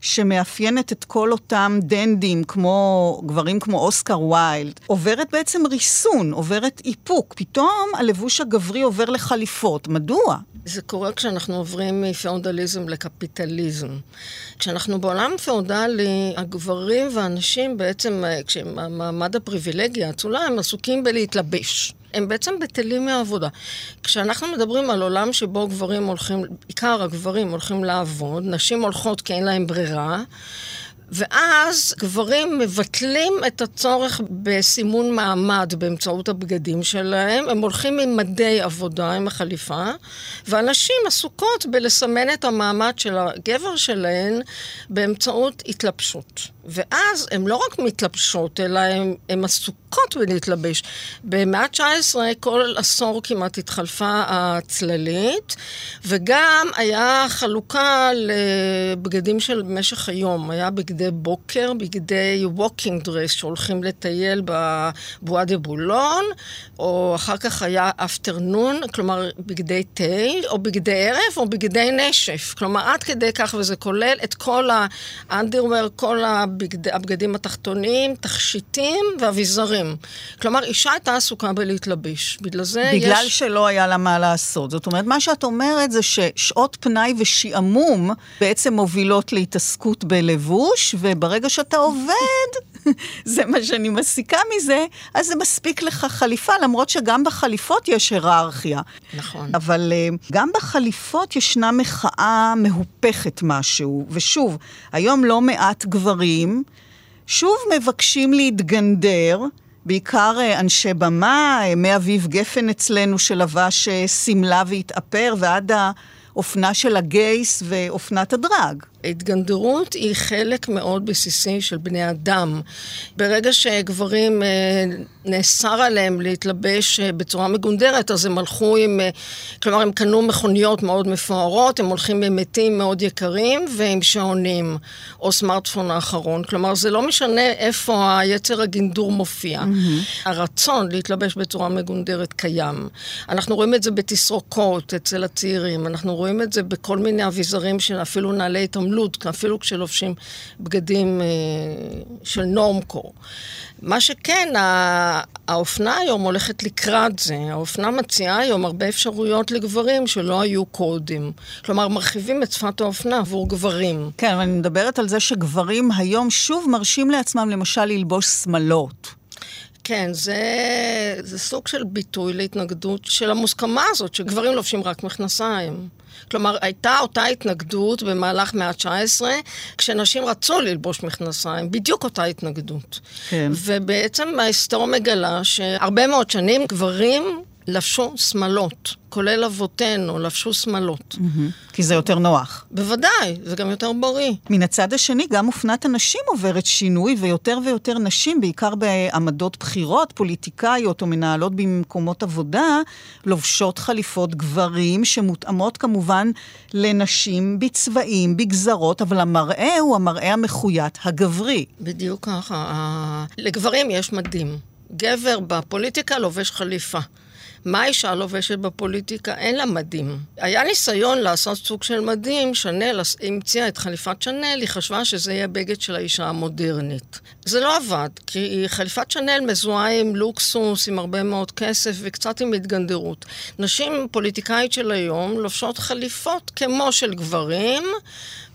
שמאפיינת את כל אותם דנדים, כמו גברים כמו אוסקר ויילד, עוברת בעצם ריסון, עוברת איפוק. פתאום הלבוש הגברי עובר לחליפות. מדוע? זה קורה כשאנחנו עוברים מפאודליזם לקפיטליזם. כשאנחנו בעולם פאודלי, הגברים והנשים בעצם, כשהם המעמד הפריבילגיה האצולה, הם עסוקים בלהתלבש. הם בעצם בטלים מהעבודה. כשאנחנו מדברים על עולם שבו גברים הולכים, עיקר הגברים הולכים לעבוד, נשים הולכות כי אין להם ברירה, ואז גברים מבטלים את הצורך בסימון מעמד באמצעות הבגדים שלהם, הם הולכים עם מדי עבודה, עם החליפה, ואנשים עסוקות בלסמן את המעמד של הגבר שלהן באמצעות התלבשות. ואז הן לא רק מתלבשות, אלא הן עסוקות בלהתלבש. במאה ה-19 כל עשור כמעט התחלפה הצללית, וגם היה חלוקה לבגדים של משך היום. היה בגדי בוקר, בגדי walking dress שהולכים לטייל ב Bois de Boulogne, או אחר כך היה afternoon, כלומר בגדי תה, או בגדי ערב, או בגדי נשף. כלומר, עד כדי כך, וזה כולל את כל האנדרוור, כל הבגד, הבגדים התחתונים, תכשיטים ואביזרים. כלומר, אישה הייתה עסוקה בלהתלבש. בגלל זה בגלל יש... בגלל שלא היה לה מה לעשות. זאת אומרת, מה שאת אומרת זה ששעות פנאי ושעמום בעצם מובילות להתעסקות בלבוש, וברגע שאתה עובד... זה מה שאני מסיקה מזה, אז זה מספיק לך חליפה, למרות שגם בחליפות יש היררכיה. נכון. אבל uh, גם בחליפות ישנה מחאה מהופכת משהו. ושוב, היום לא מעט גברים שוב מבקשים להתגנדר. בעיקר אה, אנשי במה, אה, מאביב גפן אצלנו שלבש שמלה והתאפר, ועד האופנה של הגייס ואופנת הדרג. התגנדרות היא חלק מאוד בסיסי של בני אדם. ברגע שגברים, אה, נאסר עליהם להתלבש אה, בצורה מגונדרת, אז הם הלכו עם, אה, כלומר, הם קנו מכוניות מאוד מפוארות, הם הולכים עם מתים מאוד יקרים ועם שעונים, או סמארטפון האחרון. כלומר, זה לא משנה איפה היצר הגינדור מופיע. Mm-hmm. הרצון להתלבש בצורה מגונדרת קיים. אנחנו רואים את זה בתסרוקות אצל הצעירים, אנחנו רואים את זה בכל מיני אביזרים של אפילו נעלי התעמלות. התעמלות, אפילו כשלובשים בגדים אה, של נורמקור. מה שכן, האופנה היום הולכת לקראת זה. האופנה מציעה היום הרבה אפשרויות לגברים שלא היו קודם. כלומר, מרחיבים את שפת האופנה עבור גברים. כן, אבל אני מדברת על זה שגברים היום שוב מרשים לעצמם למשל ללבוש שמלות. כן, זה, זה סוג של ביטוי להתנגדות של המוסכמה הזאת, שגברים לובשים רק מכנסיים. כלומר, הייתה אותה התנגדות במהלך מאה ה-19, כשנשים רצו ללבוש מכנסיים, בדיוק אותה התנגדות. כן. ובעצם ההיסטוריה מגלה שהרבה מאוד שנים גברים לבשו שמלות, כולל אבותינו, לבשו שמלות. Mm-hmm. כי זה יותר נוח. בוודאי, זה גם יותר בריא. מן הצד השני, גם אופנת הנשים עוברת שינוי, ויותר ויותר נשים, בעיקר בעמדות בחירות, פוליטיקאיות או מנהלות במקומות עבודה, לובשות חליפות גברים שמותאמות כמובן לנשים בצבעים, בגזרות, אבל המראה הוא המראה המחויט, הגברי. בדיוק ככה. לגברים יש מדים. גבר בפוליטיקה לובש חליפה. מה האישה לובשת בפוליטיקה? אין לה מדים. היה ניסיון לעשות סוג של מדים, שנל המציאה את חליפת שנל, היא חשבה שזה יהיה בגד של האישה המודרנית. זה לא עבד, כי חליפת שנל מזוהה עם לוקסוס, עם הרבה מאוד כסף וקצת עם התגנדרות. נשים פוליטיקאית של היום לובשות חליפות כמו של גברים,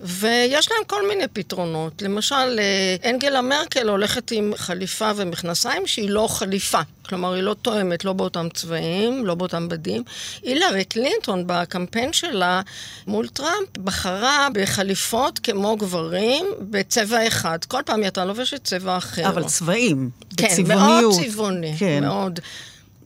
ויש להם כל מיני פתרונות. למשל, אה, אנגלה מרקל הולכת עם חליפה ומכנסיים שהיא לא חליפה. כלומר, היא לא תואמת, לא באותם צבעים, לא באותם בדים. הילרי קלינטון בקמפיין שלה מול טראמפ בחרה בחליפות כמו גברים בצבע אחד. כל פעם היא הייתה לובשת צבע אחר. אבל צבעים, כן, בצבעוניות. מאוד צבעוני, כן. מאוד.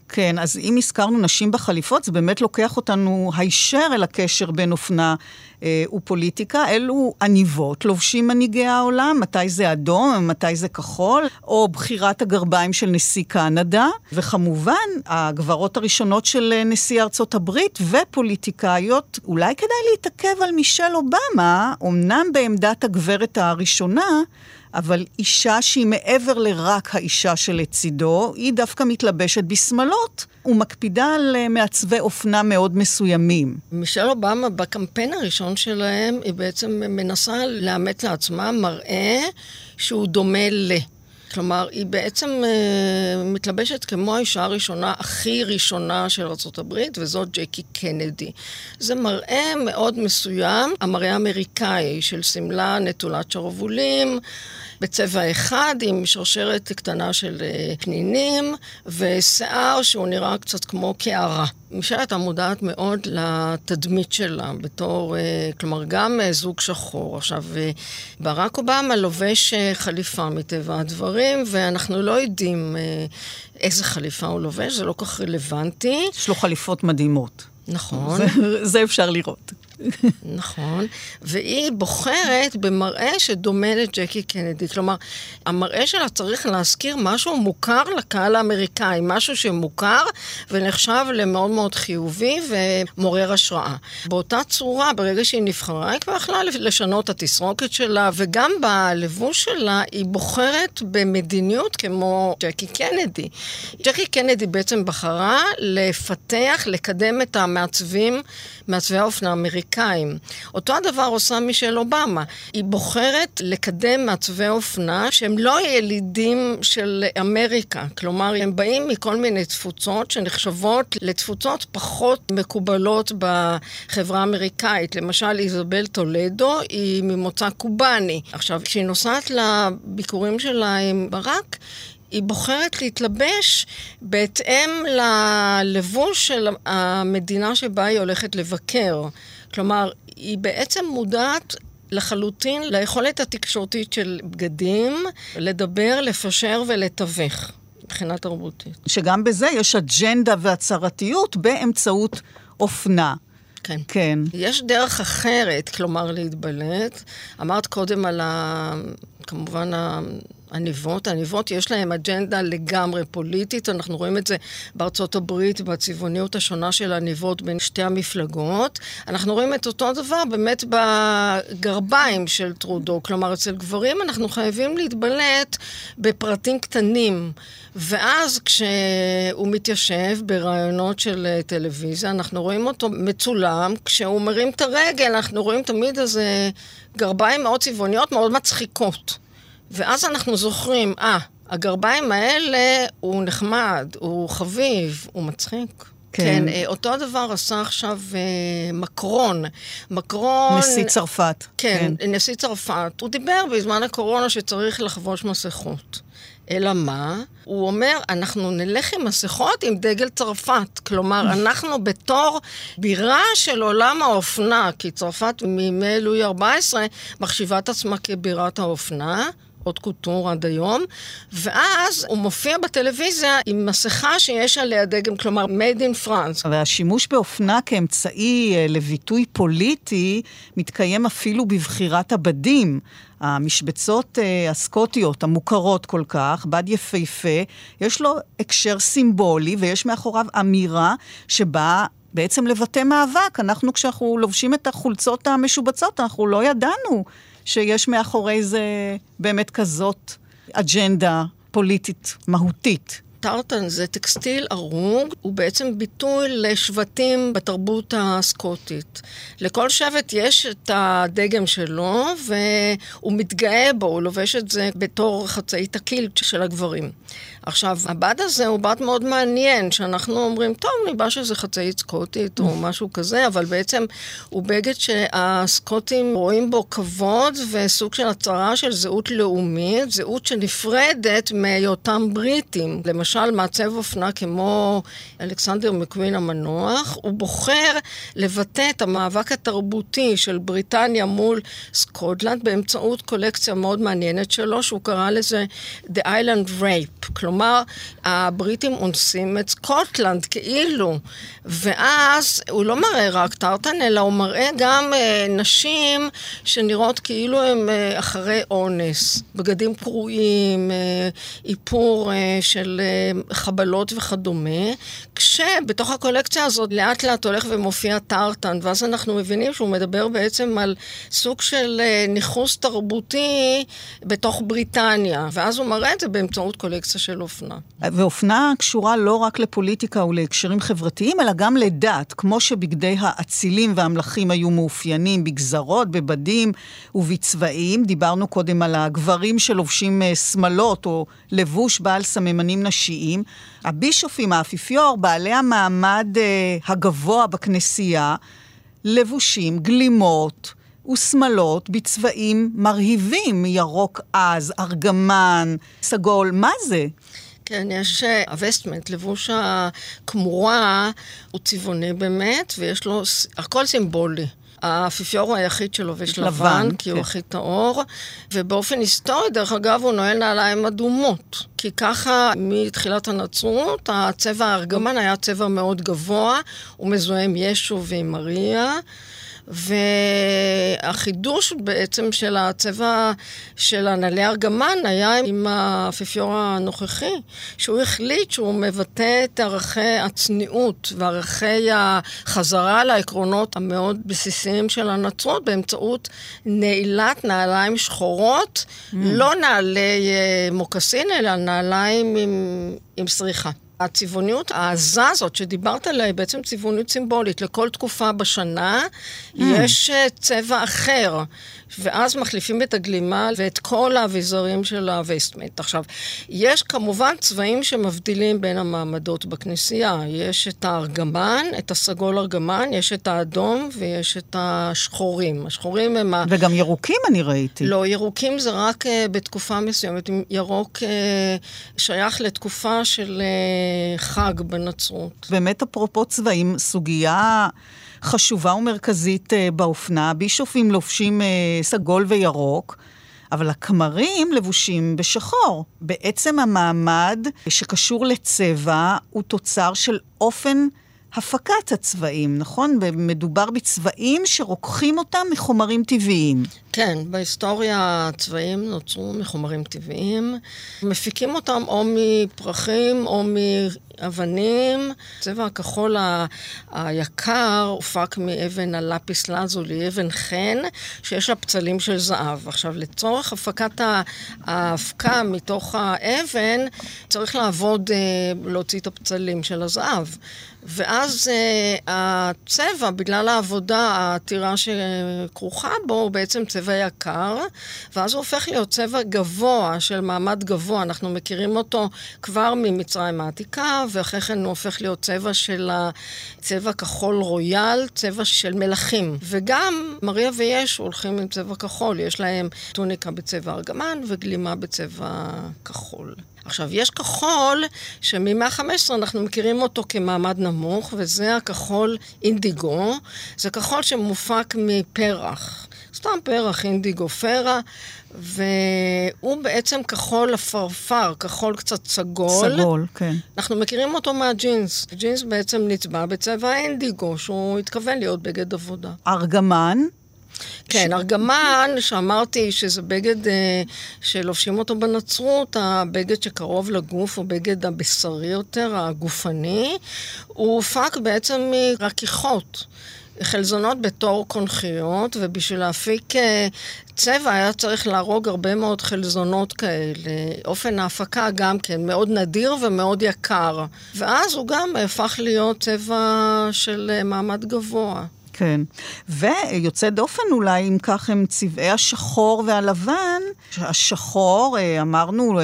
כן, אז אם הזכרנו נשים בחליפות, זה באמת לוקח אותנו הישר אל הקשר בין אופנה אה, ופוליטיקה. אלו עניבות, לובשים מנהיגי העולם, מתי זה אדום, מתי זה כחול, או בחירת הגרביים של נשיא קנדה, וכמובן, הגברות הראשונות של אה, נשיא ארצות הברית ופוליטיקאיות. אולי כדאי להתעכב על מישל אובמה, אמנם בעמדת הגברת הראשונה, אבל אישה שהיא מעבר לרק האישה שלצידו, היא דווקא מתלבשת בשמלות ומקפידה על אה, מעצבי אופנה מאוד מסוימים. מישל אובמה, בקמפיין הראשון שלהם, היא בעצם מנסה לאמת לעצמה מראה שהוא דומה ל... כלומר, היא בעצם uh, מתלבשת כמו האישה הראשונה, הכי ראשונה של ארה"ב, וזאת ג'קי קנדי. זה מראה מאוד מסוים, המראה האמריקאי של שמלה נטולת שרוולים, בצבע אחד, עם שרשרת קטנה של אה, פנינים, ושיער שהוא נראה קצת כמו קערה. מישל הייתה מודעת מאוד לתדמית שלה בתור, אה, כלומר, גם אה, זוג שחור. עכשיו, ברק אובמה לובש חליפה מטבע הדברים, ואנחנו לא יודעים איזה חליפה הוא לובש, זה לא כל כך רלוונטי. יש לו חליפות מדהימות. נכון. זה, זה אפשר לראות. נכון, והיא בוחרת במראה שדומה לג'קי קנדי. כלומר, המראה שלה צריך להזכיר משהו מוכר לקהל האמריקאי, משהו שמוכר ונחשב למאוד מאוד חיובי ומעורר השראה. באותה צורה, ברגע שהיא נבחרה, היא כבר יכלה לשנות את התסרוקת שלה, וגם בלבוש שלה היא בוחרת במדיניות כמו ג'קי קנדי. ג'קי קנדי בעצם בחרה לפתח, לקדם את המעצבים, מעצבי האופנה האמריקאים. האמריקאים. אותו הדבר עושה מישל אובמה. היא בוחרת לקדם מעצבי אופנה שהם לא ילידים של אמריקה. כלומר, הם באים מכל מיני תפוצות שנחשבות לתפוצות פחות מקובלות בחברה האמריקאית. למשל, איזבל טולדו היא ממוצא קובאני. עכשיו, כשהיא נוסעת לביקורים שלה עם ברק, היא בוחרת להתלבש בהתאם ללבוש של המדינה שבה היא הולכת לבקר. כלומר, היא בעצם מודעת לחלוטין ליכולת התקשורתית של בגדים, לדבר, לפשר ולתווך. מבחינה תרבותית. שגם בזה יש אג'נדה והצהרתיות באמצעות אופנה. כן. כן. יש דרך אחרת, כלומר, להתבלט. אמרת קודם על ה... כמובן, עניבות. עניבות יש להם אג'נדה לגמרי פוליטית, אנחנו רואים את זה בארצות הברית, בצבעוניות השונה של עניבות בין שתי המפלגות. אנחנו רואים את אותו דבר באמת בגרביים של טרודו. כלומר, אצל גברים אנחנו חייבים להתבלט בפרטים קטנים. ואז כשהוא מתיישב ברעיונות של טלוויזיה, אנחנו רואים אותו מצולם, כשהוא מרים את הרגל, אנחנו רואים תמיד איזה גרביים מאוד צבעוניות, מאוד מצחיקות. ואז אנחנו זוכרים, אה, הגרביים האלה הוא נחמד, הוא חביב, הוא מצחיק. כן. כן, אה, אותו דבר עשה עכשיו אה, מקרון. מקרון... נשיא צרפת. כן, כן, נשיא צרפת. הוא דיבר בזמן הקורונה שצריך לחבוש מסכות. אלא מה? הוא אומר, אנחנו נלך עם מסכות עם דגל צרפת. כלומר, אנחנו בתור בירה של עולם האופנה, כי צרפת מימי לואי 14 מחשיבה את עצמה כבירת האופנה, עוד קוטור עד היום, ואז הוא מופיע בטלוויזיה עם מסכה שיש עליה דגם, כלומר, made in France. והשימוש באופנה כאמצעי אה, לביטוי פוליטי מתקיים אפילו בבחירת הבדים. המשבצות uh, הסקוטיות המוכרות כל כך, בד יפהפה, יש לו הקשר סימבולי ויש מאחוריו אמירה שבאה בעצם לבטא מאבק. אנחנו, כשאנחנו לובשים את החולצות המשובצות, אנחנו לא ידענו שיש מאחורי זה באמת כזאת אג'נדה פוליטית מהותית. טרטן זה טקסטיל ארוג, הוא בעצם ביטוי לשבטים בתרבות הסקוטית. לכל שבט יש את הדגם שלו, והוא מתגאה בו, הוא לובש את זה בתור חצאית הקילט של הגברים. עכשיו, הבד הזה הוא בד מאוד מעניין, שאנחנו אומרים, טוב, נראה שזה חצאית סקוטית או משהו כזה, אבל בעצם הוא בגד שהסקוטים רואים בו כבוד וסוג של הצהרה של זהות לאומית, זהות שנפרדת מהיותם בריטים. למשל, מעצב אופנה כמו אלכסנדר מקווין המנוח, הוא בוחר לבטא את המאבק התרבותי של בריטניה מול סקוטלנד באמצעות קולקציה מאוד מעניינת שלו, שהוא קרא לזה The Highland Rape. כלומר, הבריטים אונסים את סקוטלנד כאילו, ואז הוא לא מראה רק טרטן, אלא הוא מראה גם אה, נשים שנראות כאילו הן אה, אחרי אונס, בגדים קרועים, אה, איפור אה, של אה, חבלות וכדומה, כשבתוך הקולקציה הזאת לאט לאט הולך ומופיע טרטן, ואז אנחנו מבינים שהוא מדבר בעצם על סוג של אה, ניכוס תרבותי בתוך בריטניה, ואז הוא מראה את זה באמצעות קולקציה של אופנה. ואופנה קשורה לא רק לפוליטיקה ולהקשרים חברתיים, אלא גם לדת, כמו שבגדי האצילים והמלכים היו מאופיינים בגזרות, בבדים ובצבעים. דיברנו קודם על הגברים שלובשים אה, שמלות או לבוש בעל סממנים נשיים. הבישופים, האפיפיור, בעלי המעמד אה, הגבוה בכנסייה, לבושים, גלימות, ושמלות בצבעים מרהיבים, ירוק עז, ארגמן, סגול, מה זה? כן, יש הווסטמנט, לבוש הכמורה הוא צבעוני באמת, ויש לו, הכל סימבולי. האפיפיור הוא היחיד שלובש לבן, לבן, כי כן. הוא הכי טהור, ובאופן היסטורי, דרך אגב, הוא נועל נעליים אדומות. כי ככה, מתחילת הנצרות, הצבע הארגמן היה צבע מאוד גבוה, הוא מזוהה עם ישו ועם מריה. והחידוש בעצם של הצבע של הנעלי ארגמן היה עם האפיפיור הנוכחי, שהוא החליט שהוא מבטא את ערכי הצניעות וערכי החזרה לעקרונות המאוד בסיסיים של הנצרות באמצעות נעילת נעליים שחורות, mm. לא נעלי אה, מוקסין, אלא נעליים עם, עם סריחה. הצבעוניות העזה הזאת שדיברת עליה היא בעצם צבעוניות סימבולית. לכל תקופה בשנה mm. יש אה, צבע אחר. ואז מחליפים את הגלימה ואת כל האביזרים של הווסטמנט. עכשיו, יש כמובן צבעים שמבדילים בין המעמדות בכנסייה. יש את הארגמן, את הסגול ארגמן, יש את האדום ויש את השחורים. השחורים הם ה... וגם ירוקים אני ראיתי. לא, ירוקים זה רק uh, בתקופה מסוימת. ירוק uh, שייך לתקופה של uh, חג בנצרות. באמת, אפרופו צבעים, סוגיה... חשובה ומרכזית uh, באופנה. בישופים לובשים uh, סגול וירוק. אבל הכמרים לבושים בשחור. בעצם המעמד שקשור לצבע הוא תוצר של אופן הפקת הצבעים, נכון? מדובר בצבעים שרוקחים אותם מחומרים טבעיים. כן, בהיסטוריה הצבעים נוצרו מחומרים טבעיים. מפיקים אותם או מפרחים או מאבנים. צבע הכחול ה- היקר הופק מאבן הלפיס לזולי, אבן חן, שיש לה פצלים של זהב. עכשיו, לצורך הפקת האבקה מתוך האבן, צריך לעבוד, אה, להוציא את הפצלים של הזהב. ואז uh, הצבע, בגלל העבודה העתירה שכרוכה בו, הוא בעצם צבע יקר, ואז הוא הופך להיות צבע גבוה, של מעמד גבוה. אנחנו מכירים אותו כבר ממצרים העתיקה, ואחרי כן הוא הופך להיות צבע של צבע כחול רויאל, צבע של מלכים. וגם מריה וישו הולכים עם צבע כחול, יש להם טוניקה בצבע ארגמן וגלימה בצבע כחול. עכשיו, יש כחול שממאה ה-15 אנחנו מכירים אותו כמעמד נמוך, וזה הכחול אינדיגו. זה כחול שמופק מפרח. סתם פרח אינדיגופרה, והוא בעצם כחול עפרפר, כחול קצת סגול. סגול, כן. אנחנו מכירים אותו מהג'ינס. ג'ינס בעצם נצבע בצבע האינדיגו, שהוא התכוון להיות בגד עבודה. ארגמן. כן, ארגמן, שאמרתי שזה בגד אה, שלובשים אותו בנצרות, הבגד שקרוב לגוף, הוא בגד הבשרי יותר, הגופני, הוא הופק בעצם מרכיכות. חלזונות בתור קונכיות, ובשביל להפיק אה, צבע היה צריך להרוג הרבה מאוד חלזונות כאלה. אופן ההפקה גם כן מאוד נדיר ומאוד יקר. ואז הוא גם הפך להיות צבע של אה, מעמד גבוה. כן. ויוצא דופן אולי, אם כך, הם צבעי השחור והלבן. השחור, אה, אמרנו,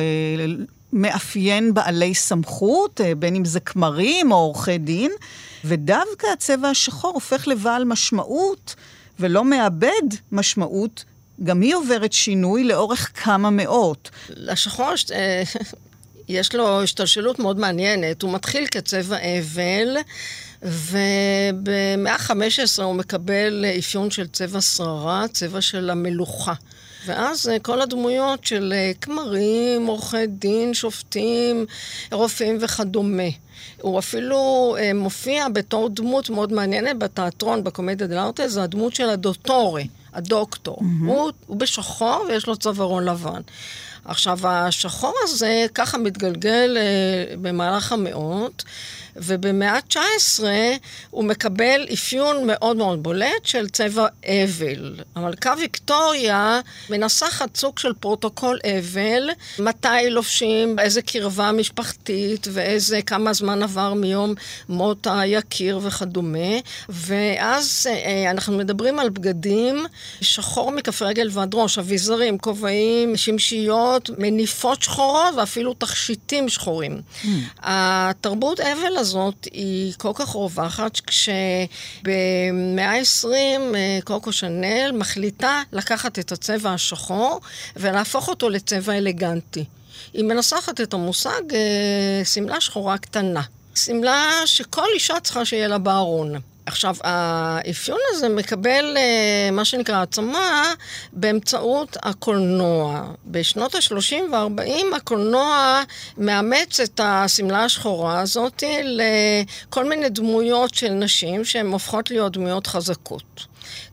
מאפיין בעלי סמכות, בין אם זה כמרים או עורכי דין. ודווקא הצבע השחור הופך לבעל משמעות, ולא מאבד משמעות, גם היא עוברת שינוי לאורך כמה מאות. לשחור אה, יש לו השתלשלות מאוד מעניינת. הוא מתחיל כצבע אבל, ובמאה ה-15 הוא מקבל אפיון של צבע שררה, צבע של המלוכה. ואז אה, כל הדמויות של אה, כמרים, עורכי דין, שופטים, רופאים וכדומה. הוא אפילו אה, מופיע בתור דמות מאוד מעניינת בתיאטרון, בקומדיה דלארטה, זו הדמות של ה Dottore, הדוקטור. Mm-hmm. הוא, הוא בשחור ויש לו צווארון לבן. עכשיו, השחור הזה ככה מתגלגל אה, במהלך המאות. ובמאה ה-19 הוא מקבל אפיון מאוד מאוד בולט של צבע אבל. המלכה ויקטוריה מנסחת סוג של פרוטוקול אבל, מתי לובשים, איזה קרבה משפחתית ואיזה, כמה זמן עבר מיום מות היקיר וכדומה. ואז אה, אנחנו מדברים על בגדים שחור מכף רגל ועד ראש, אביזרים, כובעים, שמשיות, מניפות שחורות ואפילו תכשיטים שחורים. Mm. התרבות אבל הזאת היא כל כך רווחת, כשבמאה ה-20 אה, קוקו שנל מחליטה לקחת את הצבע השחור ולהפוך אותו לצבע אלגנטי. היא מנסחת את המושג אה, שמלה שחורה קטנה. שמלה שכל אישה צריכה שיהיה לה בארון. עכשיו, האפיון הזה מקבל אה, מה שנקרא העצמה באמצעות הקולנוע. בשנות ה-30 וה-40 הקולנוע מאמץ את השמלה השחורה הזאת לכל מיני דמויות של נשים שהן הופכות להיות דמויות חזקות.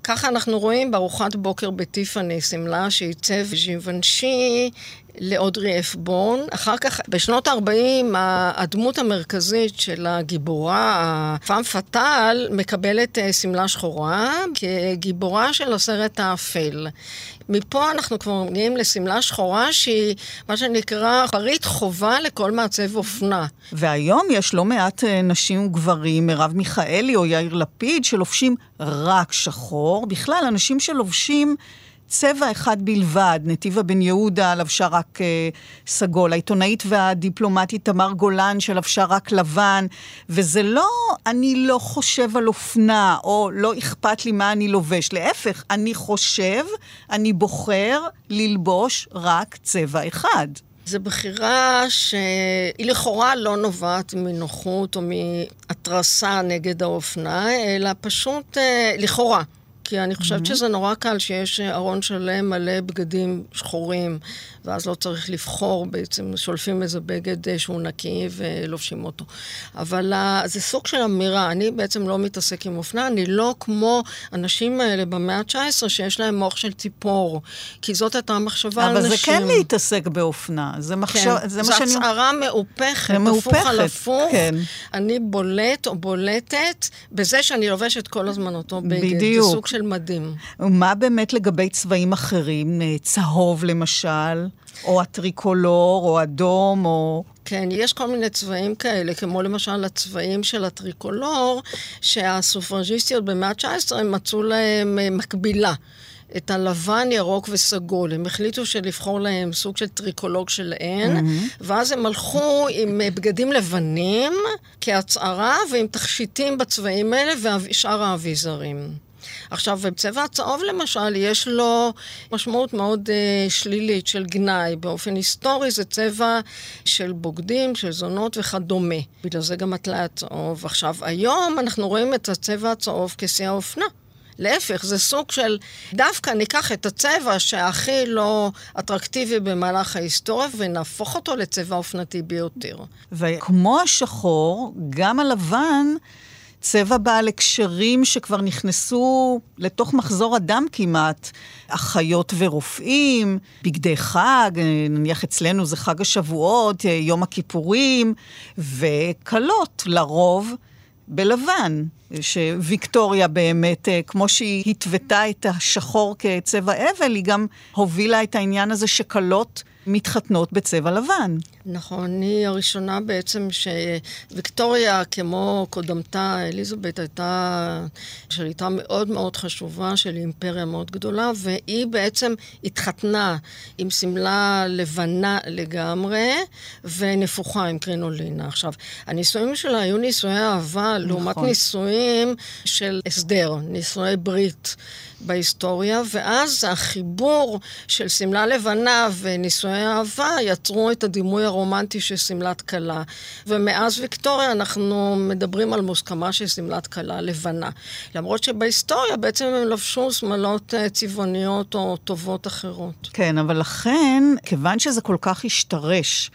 ככה אנחנו רואים בארוחת בוקר בטיפאני, שמלה שעיצב ז'יוונשי לאודרי אף בון. אחר כך, בשנות ה-40, הדמות המרכזית של הגיבורה, הפאם פאטל, מקבלת אה, שמלה שחורה כגיבורה של הסרט האפל. מפה אנחנו כבר מגיעים לשמלה שחורה שהיא מה שנקרא פריט חובה לכל מעצב אופנה. והיום יש לא מעט אה, נשים וגברים, מרב מיכאלי או יאיר לפיד, שלובשים רק שחור. בכלל, אנשים שלובשים... צבע אחד בלבד, נתיבה בן יהודה לבשה רק uh, סגול, העיתונאית והדיפלומטית תמר גולן שלבשה רק לבן, וזה לא, אני לא חושב על אופנה, או לא אכפת לי מה אני לובש, להפך, אני חושב, אני בוחר ללבוש רק צבע אחד. זו בחירה שהיא לכאורה לא נובעת מנוחות או מהתרסה נגד האופנה, אלא פשוט אה, לכאורה. כי אני חושבת mm-hmm. שזה נורא קל שיש ארון שלם מלא בגדים שחורים, ואז לא צריך לבחור, בעצם שולפים איזה בגד אה, שהוא נקי ולובשים אותו. אבל זה סוג של אמירה, אני בעצם לא מתעסק עם אופנה, אני לא כמו אנשים האלה במאה ה-19 שיש להם מוח של ציפור, כי זאת הייתה המחשבה על נשים. אבל זה כן להתעסק באופנה, זה מחשב... כן. זה מה שאני... זו הצהרה מאופכת, הפוך על הפוך. כן. אני בולט או בולטת בזה שאני לובשת כל הזמן אותו בגד. בדיוק. זה סוג של מדהים. ומה באמת לגבי צבעים אחרים? אה, צהוב למשל? או הטריקולור, או אדום, או... כן, יש כל מיני צבעים כאלה, כמו למשל הצבעים של הטריקולור, שהסופרג'יסטיות במאה ה-19 מצאו להם אה, מקבילה. את הלבן, ירוק וסגול. הם החליטו שלבחור להם סוג של טריקולור שלהן, mm-hmm. ואז הם הלכו עם אה, בגדים לבנים כהצהרה ועם תכשיטים בצבעים האלה ושאר האביזרים. עכשיו, בצבע הצהוב למשל, יש לו משמעות מאוד uh, שלילית של גנאי. באופן היסטורי זה צבע של בוגדים, של זונות וכדומה. בגלל זה גם הטלאי הצהוב. עכשיו, היום אנחנו רואים את הצבע הצהוב כשיא האופנה. להפך, זה סוג של, דווקא ניקח את הצבע שהכי לא אטרקטיבי במהלך ההיסטוריה ונהפוך אותו לצבע אופנתי ביותר. וכמו השחור, גם הלבן... צבע בעל הקשרים שכבר נכנסו לתוך מחזור הדם כמעט. אחיות ורופאים, בגדי חג, נניח אצלנו זה חג השבועות, יום הכיפורים, וכלות, לרוב בלבן. שוויקטוריה באמת, כמו שהיא התוותה את השחור כצבע אבל, היא גם הובילה את העניין הזה שכלות מתחתנות בצבע לבן. נכון, היא הראשונה בעצם שוויקטוריה, כמו קודמתה, אליזבת, הייתה שליטה מאוד מאוד חשובה של אימפריה מאוד גדולה, והיא בעצם התחתנה עם שמלה לבנה לגמרי ונפוחה עם קרינולינה. עכשיו, הנישואים שלה היו נישואי אהבה נכון. לעומת נישואים של הסדר, נישואי ברית. בהיסטוריה, ואז החיבור של שמלה לבנה ונישואי אהבה יצרו את הדימוי הרומנטי של שמלת כלה. ומאז ויקטוריה אנחנו מדברים על מוסכמה של שמלת כלה לבנה. למרות שבהיסטוריה בעצם הם לבשו שמלות אה, צבעוניות או טובות אחרות. כן, אבל לכן, כיוון שזה כל כך השתרש,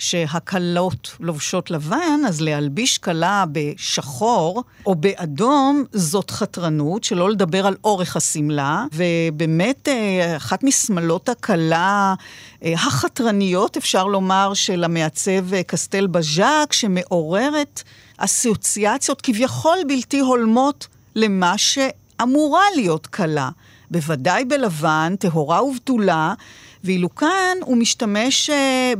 שהכלות לובשות לבן, אז להלביש כלה בשחור או באדום זאת חתרנות, שלא לדבר על אורך השמלה, ובאמת אה, אחת משמלות הכלה אה, החתרניות, אפשר לומר, של המעצב אה, קסטל בז'אק, שמעוררת אסוציאציות כביכול בלתי הולמות למה שאמורה להיות כלה. בוודאי בלבן, טהורה ובתולה. ואילו כאן הוא משתמש uh,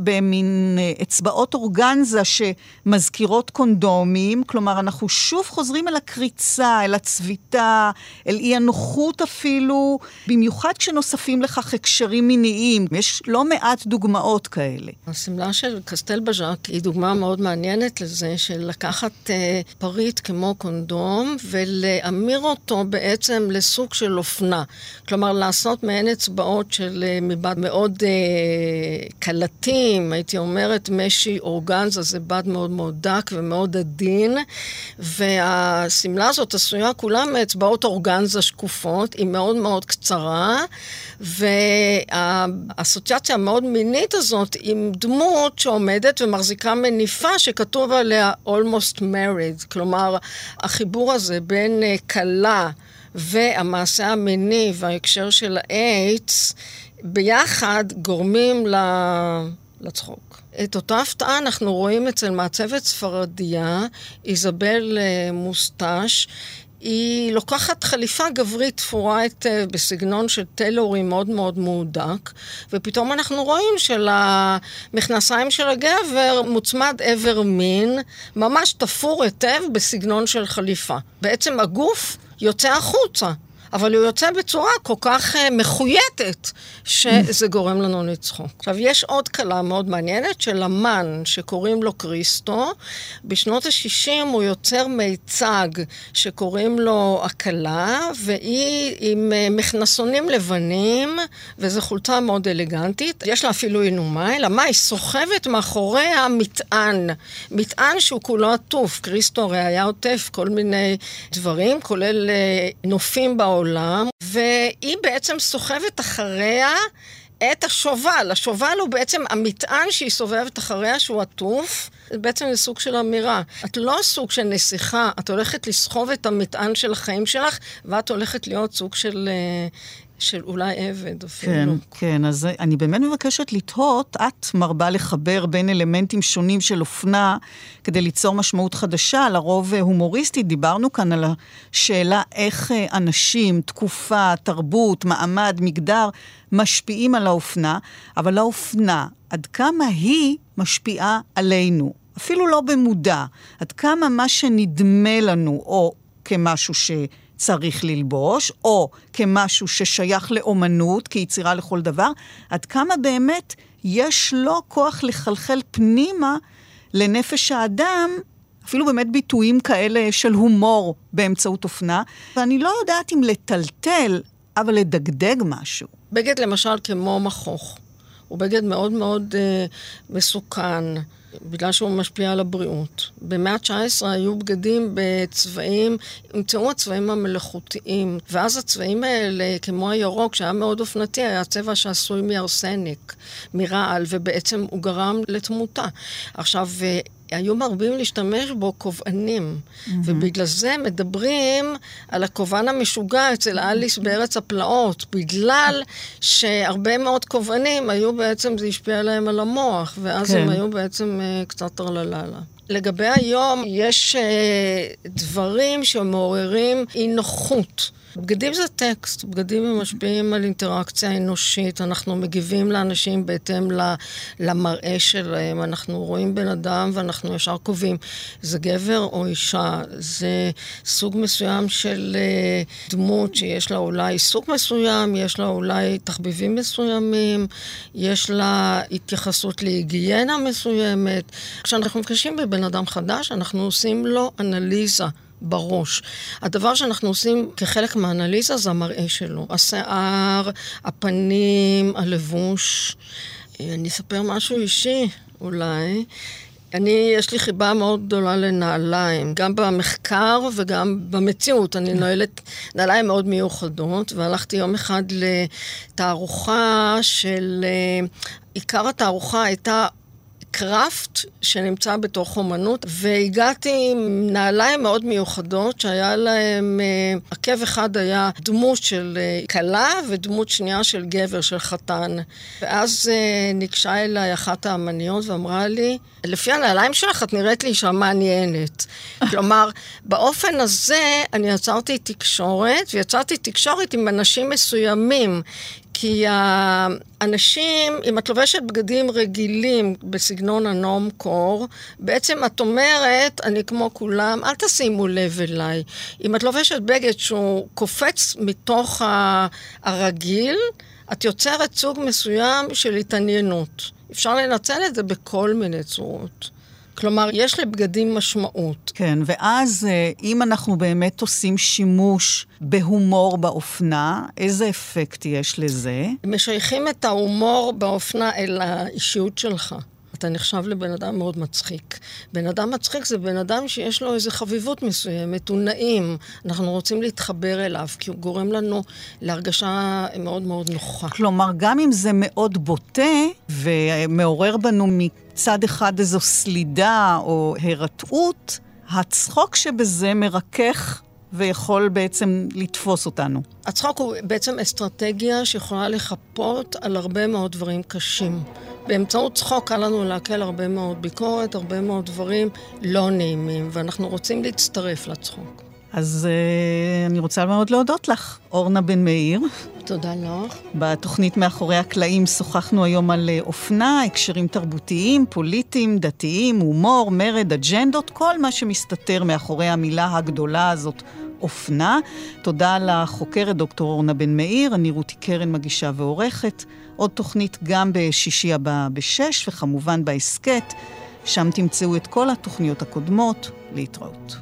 במין uh, אצבעות אורגנזה שמזכירות קונדומים, כלומר אנחנו שוב חוזרים אל הקריצה, אל הצביטה, אל אי הנוחות אפילו, במיוחד כשנוספים לכך הקשרים מיניים. יש לא מעט דוגמאות כאלה. השמלה של קסטל בז'אק היא דוגמה מאוד מעניינת לזה של לקחת uh, פריט כמו קונדום ולהמיר אותו בעצם לסוג של אופנה. כלומר, לעשות מעין אצבעות של uh, מבעד מאוד אה, קלטים, הייתי אומרת, משי אורגנזה זה בד מאוד מאוד דק ומאוד עדין, והשמלה הזאת עשויה כולה מאצבעות אורגנזה שקופות, היא מאוד מאוד קצרה, והאסוציאציה המאוד מינית הזאת עם דמות שעומדת ומחזיקה מניפה שכתוב עליה Almost Married, כלומר, החיבור הזה בין אה, כלה והמעשה המיני וההקשר של האיידס ביחד גורמים לצחוק. את אותה הפתעה אנחנו רואים אצל מעצבת ספרדיה, איזבל אה, מוסטש. היא לוקחת חליפה גברית תפורה היטב בסגנון של טיילורי מאוד מאוד מהודק, ופתאום אנחנו רואים שלמכנסיים של הגבר מוצמד איבר מין, ממש תפור היטב בסגנון של חליפה. בעצם הגוף יוצא החוצה. אבל הוא יוצא בצורה כל כך uh, מחויטת, שזה גורם לנו לצחוק. עכשיו, יש עוד כלה מאוד מעניינת של אמן, שקוראים לו קריסטו. בשנות ה-60 הוא יוצר מיצג שקוראים לו הכלה, והיא עם uh, מכנסונים לבנים, וזו חולצה מאוד אלגנטית. יש לה אפילו עינומי, למה היא סוחבת מאחוריה מטען. מטען שהוא כולו עטוף. קריסטו הרי היה עוטף כל מיני דברים, כולל uh, נופים בעולם. העולם, והיא בעצם סוחבת אחריה את השובל. השובל הוא בעצם המטען שהיא סובבת אחריה, שהוא עטוף. בעצם זה סוג של אמירה. את לא סוג של נסיכה, את הולכת לסחוב את המטען של החיים שלך, ואת הולכת להיות סוג של uh, של אולי עבד אפילו. כן, כן. אז אני באמת מבקשת לתהות, את מרבה לחבר בין אלמנטים שונים של אופנה כדי ליצור משמעות חדשה, לרוב הומוריסטית. דיברנו כאן על השאלה איך אנשים, תקופה, תרבות, מעמד, מגדר, משפיעים על האופנה, אבל האופנה, עד כמה היא משפיעה עלינו. אפילו לא במודע, עד כמה מה שנדמה לנו, או כמשהו ש... צריך ללבוש, או כמשהו ששייך לאומנות, כיצירה לכל דבר, עד כמה באמת יש לו כוח לחלחל פנימה לנפש האדם, אפילו באמת ביטויים כאלה של הומור באמצעות אופנה, ואני לא יודעת אם לטלטל, אבל לדגדג משהו. בגד למשל כמו מכוך. הוא בגד מאוד מאוד אה, מסוכן. בגלל שהוא משפיע על הבריאות. במאה ה-19 היו בגדים בצבעים, הומצאו הצבעים המלאכותיים, ואז הצבעים האלה, כמו הירוק, שהיה מאוד אופנתי, היה צבע שעשוי מארסניק, מרעל, ובעצם הוא גרם לתמותה. עכשיו, היו מרבים להשתמש בו קובענים, mm-hmm. ובגלל זה מדברים על הקובען המשוגע אצל אליס בארץ הפלאות, בגלל שהרבה מאוד קובענים היו בעצם, זה השפיע עליהם על המוח, ואז כן. הם היו בעצם uh, קצת טרלללה. לגבי היום, יש uh, דברים שמעוררים אי נוחות. בגדים זה טקסט, בגדים הם משפיעים על אינטראקציה אנושית, אנחנו מגיבים לאנשים בהתאם למראה שלהם, אנחנו רואים בן אדם ואנחנו ישר קובעים, זה גבר או אישה, זה סוג מסוים של uh, דמות שיש לה אולי סוג מסוים, יש לה אולי תחביבים מסוימים, יש לה התייחסות להיגיינה מסוימת. כשאנחנו מפגשים בבן אדם חדש, אנחנו עושים לו אנליזה. בראש. הדבר שאנחנו עושים כחלק מהאנליזה זה המראה שלו. השיער, הפנים, הלבוש. אני אספר משהו אישי, אולי. אני, יש לי חיבה מאוד גדולה לנעליים, גם במחקר וגם במציאות. אני נועלת נעליים מאוד מיוחדות, והלכתי יום אחד לתערוכה של... אה, עיקר התערוכה הייתה קראפט שנמצא בתוך אומנות, והגעתי עם נעליים מאוד מיוחדות, שהיה להם, אה, עקב אחד היה דמות של אה, כלה ודמות שנייה של גבר, של חתן. ואז אה, ניגשה אליי אחת האמניות ואמרה לי, לפי הנעליים שלך את נראית לי אישה מעניינת. כלומר, באופן הזה אני יצרתי תקשורת, ויצרתי תקשורת עם אנשים מסוימים. כי האנשים, אם את לובשת בגדים רגילים בסגנון הנום קור, בעצם את אומרת, אני כמו כולם, אל תשימו לב אליי. אם את לובשת בגד שהוא קופץ מתוך הרגיל, את יוצרת סוג מסוים של התעניינות. אפשר לנצל את זה בכל מיני צורות. כלומר, יש לבגדים משמעות. כן, ואז אה, אם אנחנו באמת עושים שימוש בהומור באופנה, איזה אפקט יש לזה? משייכים את ההומור באופנה אל האישיות שלך. אתה נחשב לבן אדם מאוד מצחיק. בן אדם מצחיק זה בן אדם שיש לו איזו חביבות מסוימת, הוא נעים. אנחנו רוצים להתחבר אליו, כי הוא גורם לנו להרגשה מאוד מאוד נוחה. כלומר, גם אם זה מאוד בוטה ומעורר בנו מצד אחד איזו סלידה או הירתעות, הצחוק שבזה מרכך ויכול בעצם לתפוס אותנו. הצחוק הוא בעצם אסטרטגיה שיכולה לחפות על הרבה מאוד דברים קשים. באמצעות צחוק קל לנו להקל הרבה מאוד ביקורת, הרבה מאוד דברים לא נעימים, ואנחנו רוצים להצטרף לצחוק. אז uh, אני רוצה מאוד להודות לך, אורנה בן מאיר. תודה לך. בתוכנית מאחורי הקלעים שוחחנו היום על uh, אופנה, הקשרים תרבותיים, פוליטיים, דתיים, הומור, מרד, אג'נדות, כל מה שמסתתר מאחורי המילה הגדולה הזאת, אופנה. תודה לחוקרת דוקטור אורנה בן מאיר, אני רותי קרן מגישה ועורכת. עוד תוכנית גם בשישי הבא בשש, וכמובן בהסכת, שם תמצאו את כל התוכניות הקודמות. להתראות.